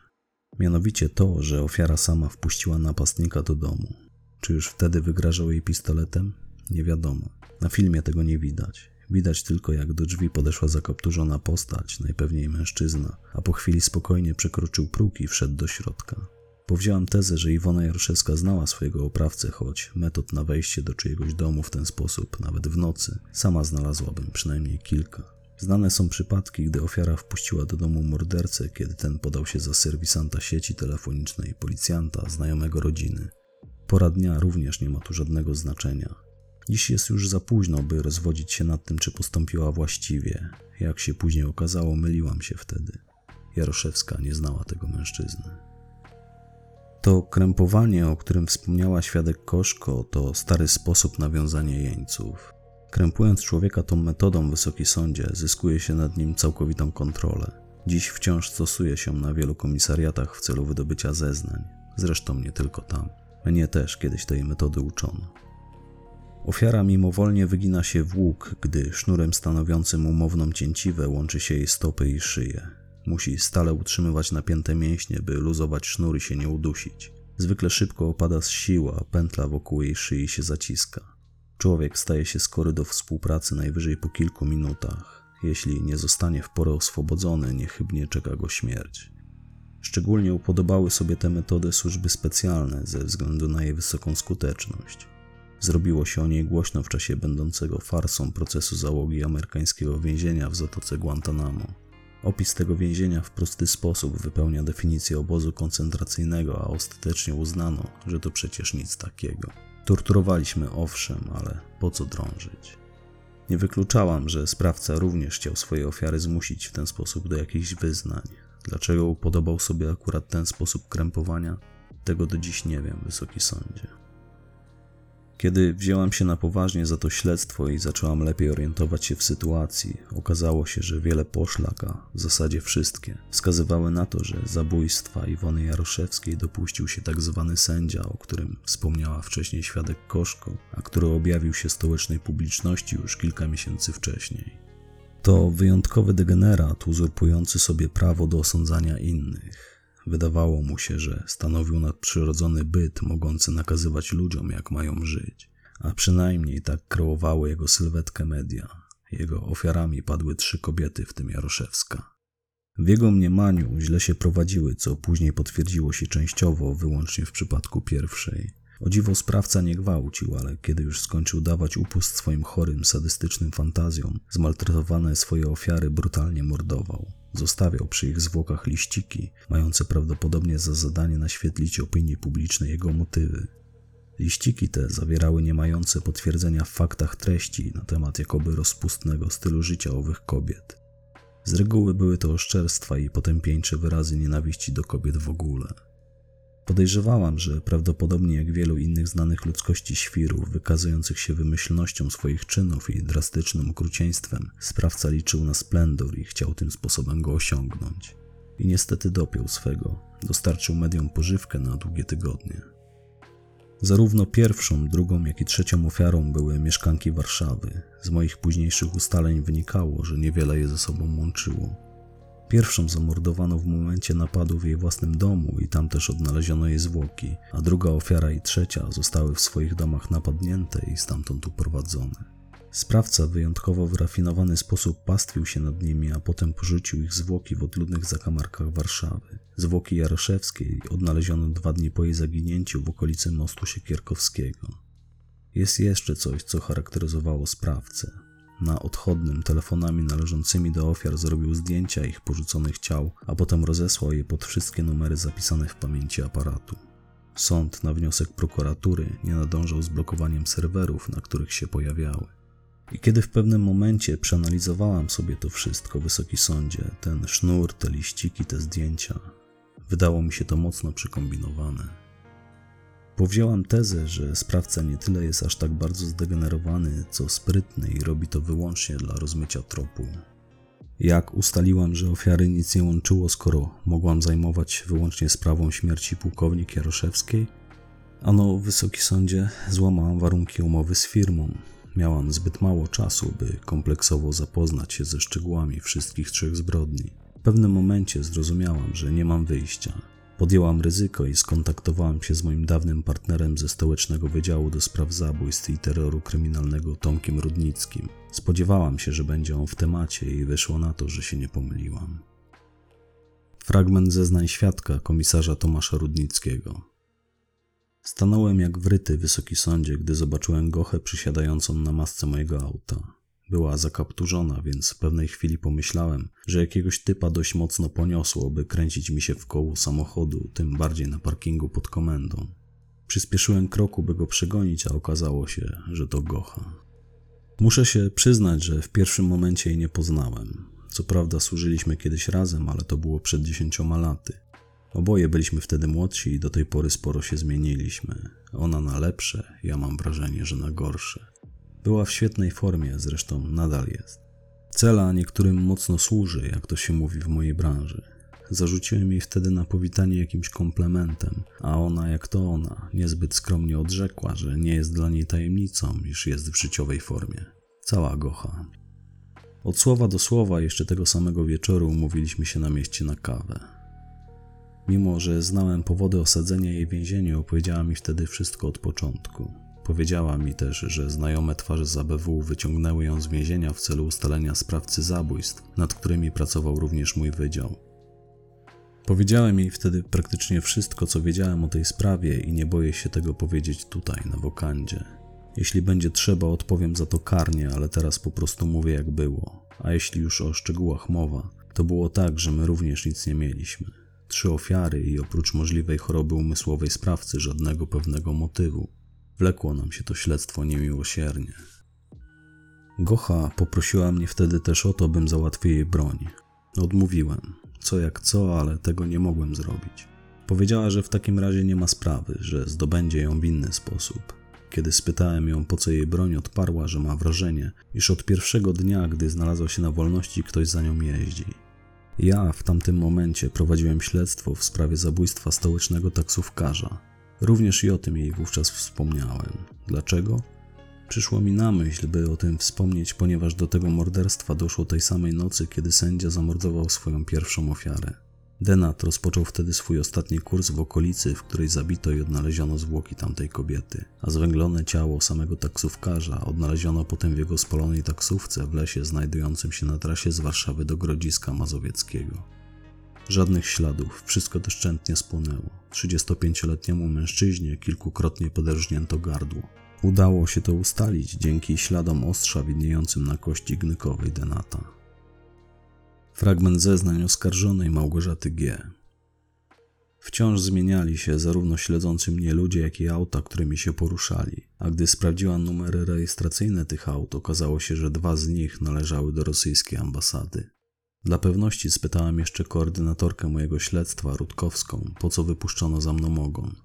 Mianowicie to, że ofiara sama wpuściła napastnika do domu. Czy już wtedy wygrażał jej pistoletem? Nie wiadomo. Na filmie tego nie widać. Widać tylko, jak do drzwi podeszła zakapturzona postać, najpewniej mężczyzna, a po chwili spokojnie przekroczył próg i wszedł do środka. Powziąłem tezę, że Iwona Jaroszewska znała swojego oprawcę, choć metod na wejście do czyjegoś domu w ten sposób, nawet w nocy, sama znalazłabym przynajmniej kilka. Znane są przypadki, gdy ofiara wpuściła do domu mordercę, kiedy ten podał się za serwisanta sieci telefonicznej, policjanta, znajomego rodziny. Pora dnia również nie ma tu żadnego znaczenia. Dziś jest już za późno, by rozwodzić się nad tym, czy postąpiła właściwie. Jak się później okazało, myliłam się wtedy. Jaroszewska nie znała tego mężczyzny. To krępowanie, o którym wspomniała świadek Koszko, to stary sposób nawiązania jeńców. Krępując człowieka tą metodą, wysoki sądzie, zyskuje się nad nim całkowitą kontrolę. Dziś wciąż stosuje się na wielu komisariatach w celu wydobycia zeznań. Zresztą nie tylko tam. Mnie też kiedyś tej metody uczono. Ofiara mimowolnie wygina się w łuk, gdy sznurem stanowiącym umowną cięciwę łączy się jej stopy i szyję. Musi stale utrzymywać napięte mięśnie, by luzować sznury się nie udusić. Zwykle szybko opada z sił, a pętla wokół jej szyi się zaciska. Człowiek staje się skory do współpracy najwyżej po kilku minutach. Jeśli nie zostanie w porę oswobodzony, niechybnie czeka go śmierć. Szczególnie upodobały sobie tę metodę służby specjalne ze względu na jej wysoką skuteczność. Zrobiło się o niej głośno w czasie będącego farsą procesu załogi amerykańskiego więzienia w Zatoce Guantanamo. Opis tego więzienia w prosty sposób wypełnia definicję obozu koncentracyjnego, a ostatecznie uznano, że to przecież nic takiego. Torturowaliśmy owszem, ale po co drążyć? Nie wykluczałam, że sprawca również chciał swoje ofiary zmusić w ten sposób do jakichś wyznań. Dlaczego upodobał sobie akurat ten sposób krępowania? Tego do dziś nie wiem, wysoki sądzie. Kiedy wzięłam się na poważnie za to śledztwo i zaczęłam lepiej orientować się w sytuacji, okazało się, że wiele poszlak, a w zasadzie wszystkie, wskazywały na to, że zabójstwa Iwony Jaroszewskiej dopuścił się tak zwany sędzia, o którym wspomniała wcześniej świadek Koszko, a który objawił się stołecznej publiczności już kilka miesięcy wcześniej. To wyjątkowy degenerat uzurpujący sobie prawo do osądzania innych Wydawało mu się, że stanowił nadprzyrodzony byt mogący nakazywać ludziom, jak mają żyć, a przynajmniej tak kreowały jego sylwetkę media. Jego ofiarami padły trzy kobiety, w tym Jaroszewska. W jego mniemaniu źle się prowadziły, co później potwierdziło się częściowo wyłącznie w przypadku pierwszej. O dziwo sprawca nie gwałcił, ale kiedy już skończył dawać upust swoim chorym, sadystycznym fantazjom, zmaltretowane swoje ofiary brutalnie mordował. Zostawiał przy ich zwłokach liściki, mające prawdopodobnie za zadanie naświetlić opinii publicznej jego motywy. Liściki te zawierały nie mające potwierdzenia w faktach treści na temat jakoby rozpustnego stylu życia owych kobiet. Z reguły były to oszczerstwa i potępieńcze wyrazy nienawiści do kobiet w ogóle. Podejrzewałam, że prawdopodobnie jak wielu innych znanych ludzkości świrów, wykazujących się wymyślnością swoich czynów i drastycznym okrucieństwem, sprawca liczył na splendor i chciał tym sposobem go osiągnąć. I niestety dopiął swego, dostarczył mediom pożywkę na długie tygodnie. Zarówno pierwszą, drugą, jak i trzecią ofiarą były mieszkanki Warszawy. Z moich późniejszych ustaleń wynikało, że niewiele je ze sobą łączyło. Pierwszą zamordowano w momencie napadu w jej własnym domu i tam też odnaleziono jej zwłoki, a druga ofiara i trzecia zostały w swoich domach napadnięte i stamtąd uprowadzone. Sprawca w wyjątkowo wyrafinowany sposób pastwił się nad nimi, a potem porzucił ich zwłoki w odludnych zakamarkach Warszawy. Zwłoki Jaroszewskiej odnaleziono dwa dni po jej zaginięciu w okolicy mostu Siekierkowskiego. Jest jeszcze coś, co charakteryzowało sprawcę. Na odchodnym telefonami należącymi do ofiar zrobił zdjęcia ich porzuconych ciał, a potem rozesłał je pod wszystkie numery zapisane w pamięci aparatu. Sąd na wniosek prokuratury nie nadążał z blokowaniem serwerów, na których się pojawiały. I kiedy w pewnym momencie przeanalizowałam sobie to wszystko, wysoki sądzie, ten sznur, te liściki, te zdjęcia, wydało mi się to mocno przykombinowane. Powzięłam tezę, że sprawca nie tyle jest aż tak bardzo zdegenerowany, co sprytny i robi to wyłącznie dla rozmycia tropu. Jak ustaliłam, że ofiary nic nie łączyło, skoro mogłam zajmować się wyłącznie sprawą śmierci pułkownik Jaroszewskiej? Ano, wysoki sądzie, złamałam warunki umowy z firmą. Miałam zbyt mało czasu, by kompleksowo zapoznać się ze szczegółami wszystkich trzech zbrodni. W pewnym momencie zrozumiałam, że nie mam wyjścia. Podjęłam ryzyko i skontaktowałam się z moim dawnym partnerem ze Stołecznego Wydziału do Spraw Zabójstw i Terroru Kryminalnego Tomkiem Rudnickim. Spodziewałam się, że będzie on w temacie i wyszło na to, że się nie pomyliłam. Fragment zeznań świadka komisarza Tomasza Rudnickiego. Stanąłem jak wryty wysoki sądzie, gdy zobaczyłem Gochę przysiadającą na masce mojego auta. Była zakapturzona, więc w pewnej chwili pomyślałem, że jakiegoś typa dość mocno poniosło, by kręcić mi się w koło samochodu, tym bardziej na parkingu pod komendą. Przyspieszyłem kroku, by go przegonić, a okazało się, że to Gocha. Muszę się przyznać, że w pierwszym momencie jej nie poznałem. Co prawda służyliśmy kiedyś razem, ale to było przed dziesięcioma laty. Oboje byliśmy wtedy młodsi i do tej pory sporo się zmieniliśmy. Ona na lepsze, ja mam wrażenie, że na gorsze. Była w świetnej formie, zresztą nadal jest. Cela niektórym mocno służy, jak to się mówi w mojej branży. Zarzuciłem jej wtedy na powitanie jakimś komplementem, a ona, jak to ona, niezbyt skromnie odrzekła, że nie jest dla niej tajemnicą, iż jest w życiowej formie. Cała gocha. Od słowa do słowa jeszcze tego samego wieczoru umówiliśmy się na mieście na kawę. Mimo, że znałem powody osadzenia jej w więzieniu, opowiedziała mi wtedy wszystko od początku. Powiedziała mi też, że znajome twarze z ABW wyciągnęły ją z więzienia w celu ustalenia sprawcy zabójstw, nad którymi pracował również mój wydział. Powiedziałem jej wtedy praktycznie wszystko, co wiedziałem o tej sprawie i nie boję się tego powiedzieć tutaj, na wokandzie. Jeśli będzie trzeba, odpowiem za to karnie, ale teraz po prostu mówię jak było. A jeśli już o szczegółach mowa, to było tak, że my również nic nie mieliśmy. Trzy ofiary i oprócz możliwej choroby umysłowej sprawcy żadnego pewnego motywu. Wlekło nam się to śledztwo niemiłosiernie. Gocha poprosiła mnie wtedy też o to, bym załatwił jej broń. Odmówiłem. Co jak co, ale tego nie mogłem zrobić. Powiedziała, że w takim razie nie ma sprawy, że zdobędzie ją w inny sposób. Kiedy spytałem ją, po co jej broń, odparła, że ma wrażenie, iż od pierwszego dnia, gdy znalazła się na wolności, ktoś za nią jeździ. Ja w tamtym momencie prowadziłem śledztwo w sprawie zabójstwa stołecznego taksówkarza, Również i o tym jej wówczas wspomniałem. Dlaczego? Przyszło mi na myśl, by o tym wspomnieć, ponieważ do tego morderstwa doszło tej samej nocy, kiedy sędzia zamordował swoją pierwszą ofiarę. Denat rozpoczął wtedy swój ostatni kurs w okolicy, w której zabito i odnaleziono zwłoki tamtej kobiety, a zwęglone ciało samego taksówkarza odnaleziono potem w jego spalonej taksówce w lesie znajdującym się na trasie z Warszawy do Grodziska Mazowieckiego. Żadnych śladów, wszystko doszczętnie spłonęło. 35-letniemu mężczyźnie kilkukrotnie poderżnięto gardło. Udało się to ustalić dzięki śladom ostrza widniejącym na kości gnykowej Denata. Fragment zeznań oskarżonej Małgorzaty G. Wciąż zmieniali się zarówno śledzący mnie ludzie, jak i auta, którymi się poruszali, a gdy sprawdziłam numery rejestracyjne tych aut, okazało się, że dwa z nich należały do rosyjskiej ambasady. Dla pewności spytałem jeszcze koordynatorkę mojego śledztwa, Rutkowską, po co wypuszczono za mną ogon.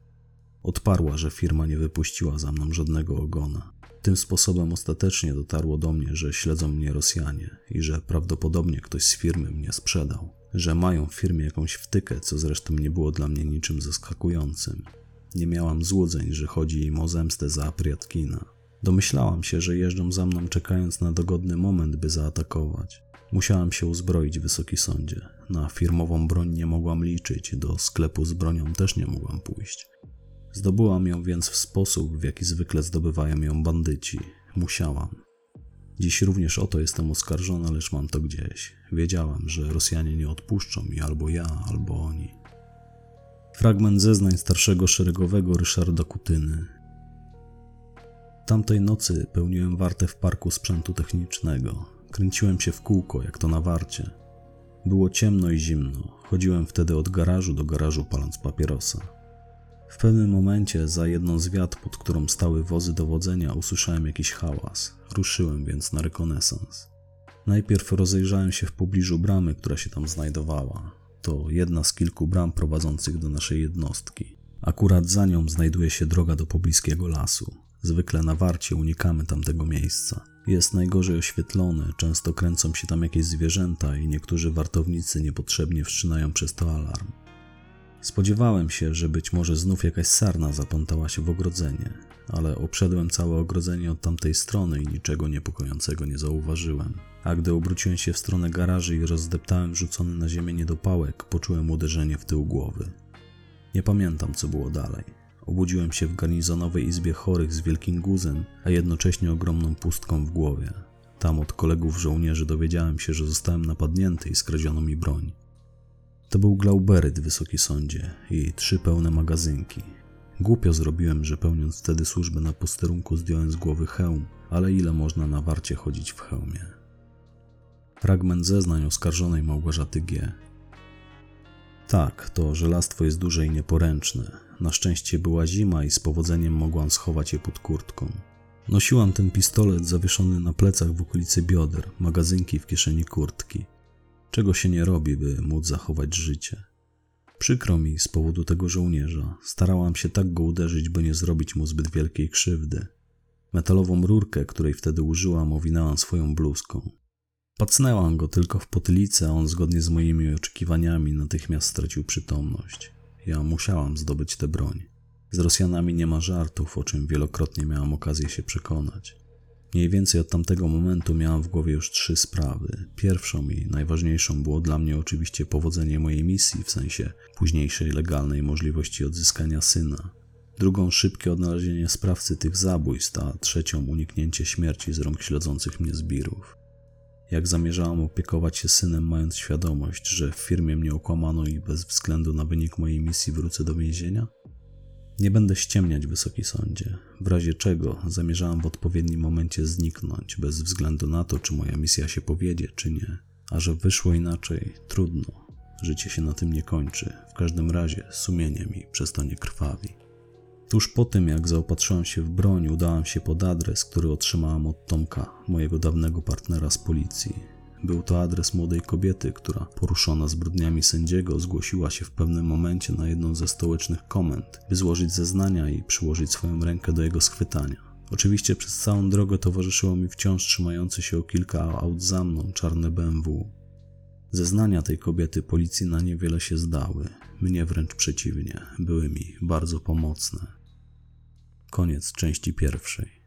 Odparła, że firma nie wypuściła za mną żadnego ogona. Tym sposobem ostatecznie dotarło do mnie, że śledzą mnie Rosjanie i że prawdopodobnie ktoś z firmy mnie sprzedał. Że mają w firmie jakąś wtykę, co zresztą nie było dla mnie niczym zaskakującym. Nie miałam złudzeń, że chodzi im o zemstę za Apriatkina. Domyślałam się, że jeżdżą za mną czekając na dogodny moment, by zaatakować. Musiałam się uzbroić, wysoki sądzie. Na firmową broń nie mogłam liczyć, do sklepu z bronią też nie mogłam pójść. Zdobyłam ją więc w sposób, w jaki zwykle zdobywają ją bandyci. Musiałam. Dziś również o to jestem oskarżona, lecz mam to gdzieś. Wiedziałam, że Rosjanie nie odpuszczą mi albo ja, albo oni. Fragment zeznań starszego szeregowego Ryszarda Kutyny. Tamtej nocy pełniłem wartę w parku sprzętu technicznego. Kręciłem się w kółko, jak to na warcie. Było ciemno i zimno. Chodziłem wtedy od garażu do garażu paląc papierosa. W pewnym momencie za jedną z wiat, pod którą stały wozy dowodzenia, usłyszałem jakiś hałas. Ruszyłem więc na rekonesans. Najpierw rozejrzałem się w pobliżu bramy, która się tam znajdowała. To jedna z kilku bram prowadzących do naszej jednostki. Akurat za nią znajduje się droga do pobliskiego lasu. Zwykle na warcie unikamy tamtego miejsca. Jest najgorzej oświetlone, często kręcą się tam jakieś zwierzęta i niektórzy wartownicy niepotrzebnie wszczynają przez to alarm. Spodziewałem się, że być może znów jakaś sarna zaplątała się w ogrodzenie, ale obszedłem całe ogrodzenie od tamtej strony i niczego niepokojącego nie zauważyłem. A gdy obróciłem się w stronę garaży i rozdeptałem rzucony na ziemię niedopałek, poczułem uderzenie w tył głowy. Nie pamiętam, co było dalej. Obudziłem się w garnizonowej izbie chorych z wielkim guzem, a jednocześnie ogromną pustką w głowie. Tam od kolegów żołnierzy dowiedziałem się, że zostałem napadnięty i skradziono mi broń. To był glauberyt, wysoki sądzie, i trzy pełne magazynki. Głupio zrobiłem, że pełniąc wtedy służbę na posterunku zdjąłem z głowy hełm, ale ile można na warcie chodzić w hełmie? Fragment zeznań oskarżonej Małgorzaty G. Tak, to żelastwo jest duże i nieporęczne. Na szczęście była zima i z powodzeniem mogłam schować je pod kurtką. Nosiłam ten pistolet zawieszony na plecach w okolicy bioder, magazynki w kieszeni kurtki. Czego się nie robi, by móc zachować życie. Przykro mi z powodu tego żołnierza. Starałam się tak go uderzyć, by nie zrobić mu zbyt wielkiej krzywdy. Metalową rurkę, której wtedy użyłam, owinęłam swoją bluzką. Pacnęłam go tylko w potylicę, a on zgodnie z moimi oczekiwaniami natychmiast stracił przytomność. Ja musiałam zdobyć tę broń. Z Rosjanami nie ma żartów, o czym wielokrotnie miałam okazję się przekonać. Mniej więcej od tamtego momentu miałam w głowie już trzy sprawy. Pierwszą i najważniejszą było dla mnie oczywiście powodzenie mojej misji, w sensie późniejszej legalnej możliwości odzyskania syna. Drugą szybkie odnalezienie sprawcy tych zabójstw, a trzecią uniknięcie śmierci z rąk śledzących mnie zbirów. Jak zamierzałam opiekować się synem, mając świadomość, że w firmie mnie okłamano i bez względu na wynik mojej misji wrócę do więzienia? Nie będę ściemniać, wysoki sądzie, w razie czego zamierzałam w odpowiednim momencie zniknąć, bez względu na to, czy moja misja się powiedzie, czy nie. A że wyszło inaczej, trudno. Życie się na tym nie kończy. W każdym razie sumienie mi przez to nie krwawi. Tuż po tym, jak zaopatrzyłam się w broń, udałam się pod adres, który otrzymałam od Tomka, mojego dawnego partnera z policji. Był to adres młodej kobiety, która, poruszona zbrodniami sędziego, zgłosiła się w pewnym momencie na jedną ze stołecznych komend, by złożyć zeznania i przyłożyć swoją rękę do jego schwytania. Oczywiście przez całą drogę towarzyszyło mi wciąż trzymający się o kilka aut za mną czarne BMW. Zeznania tej kobiety policji na niewiele się zdały, mnie wręcz przeciwnie, były mi bardzo pomocne. Koniec części pierwszej.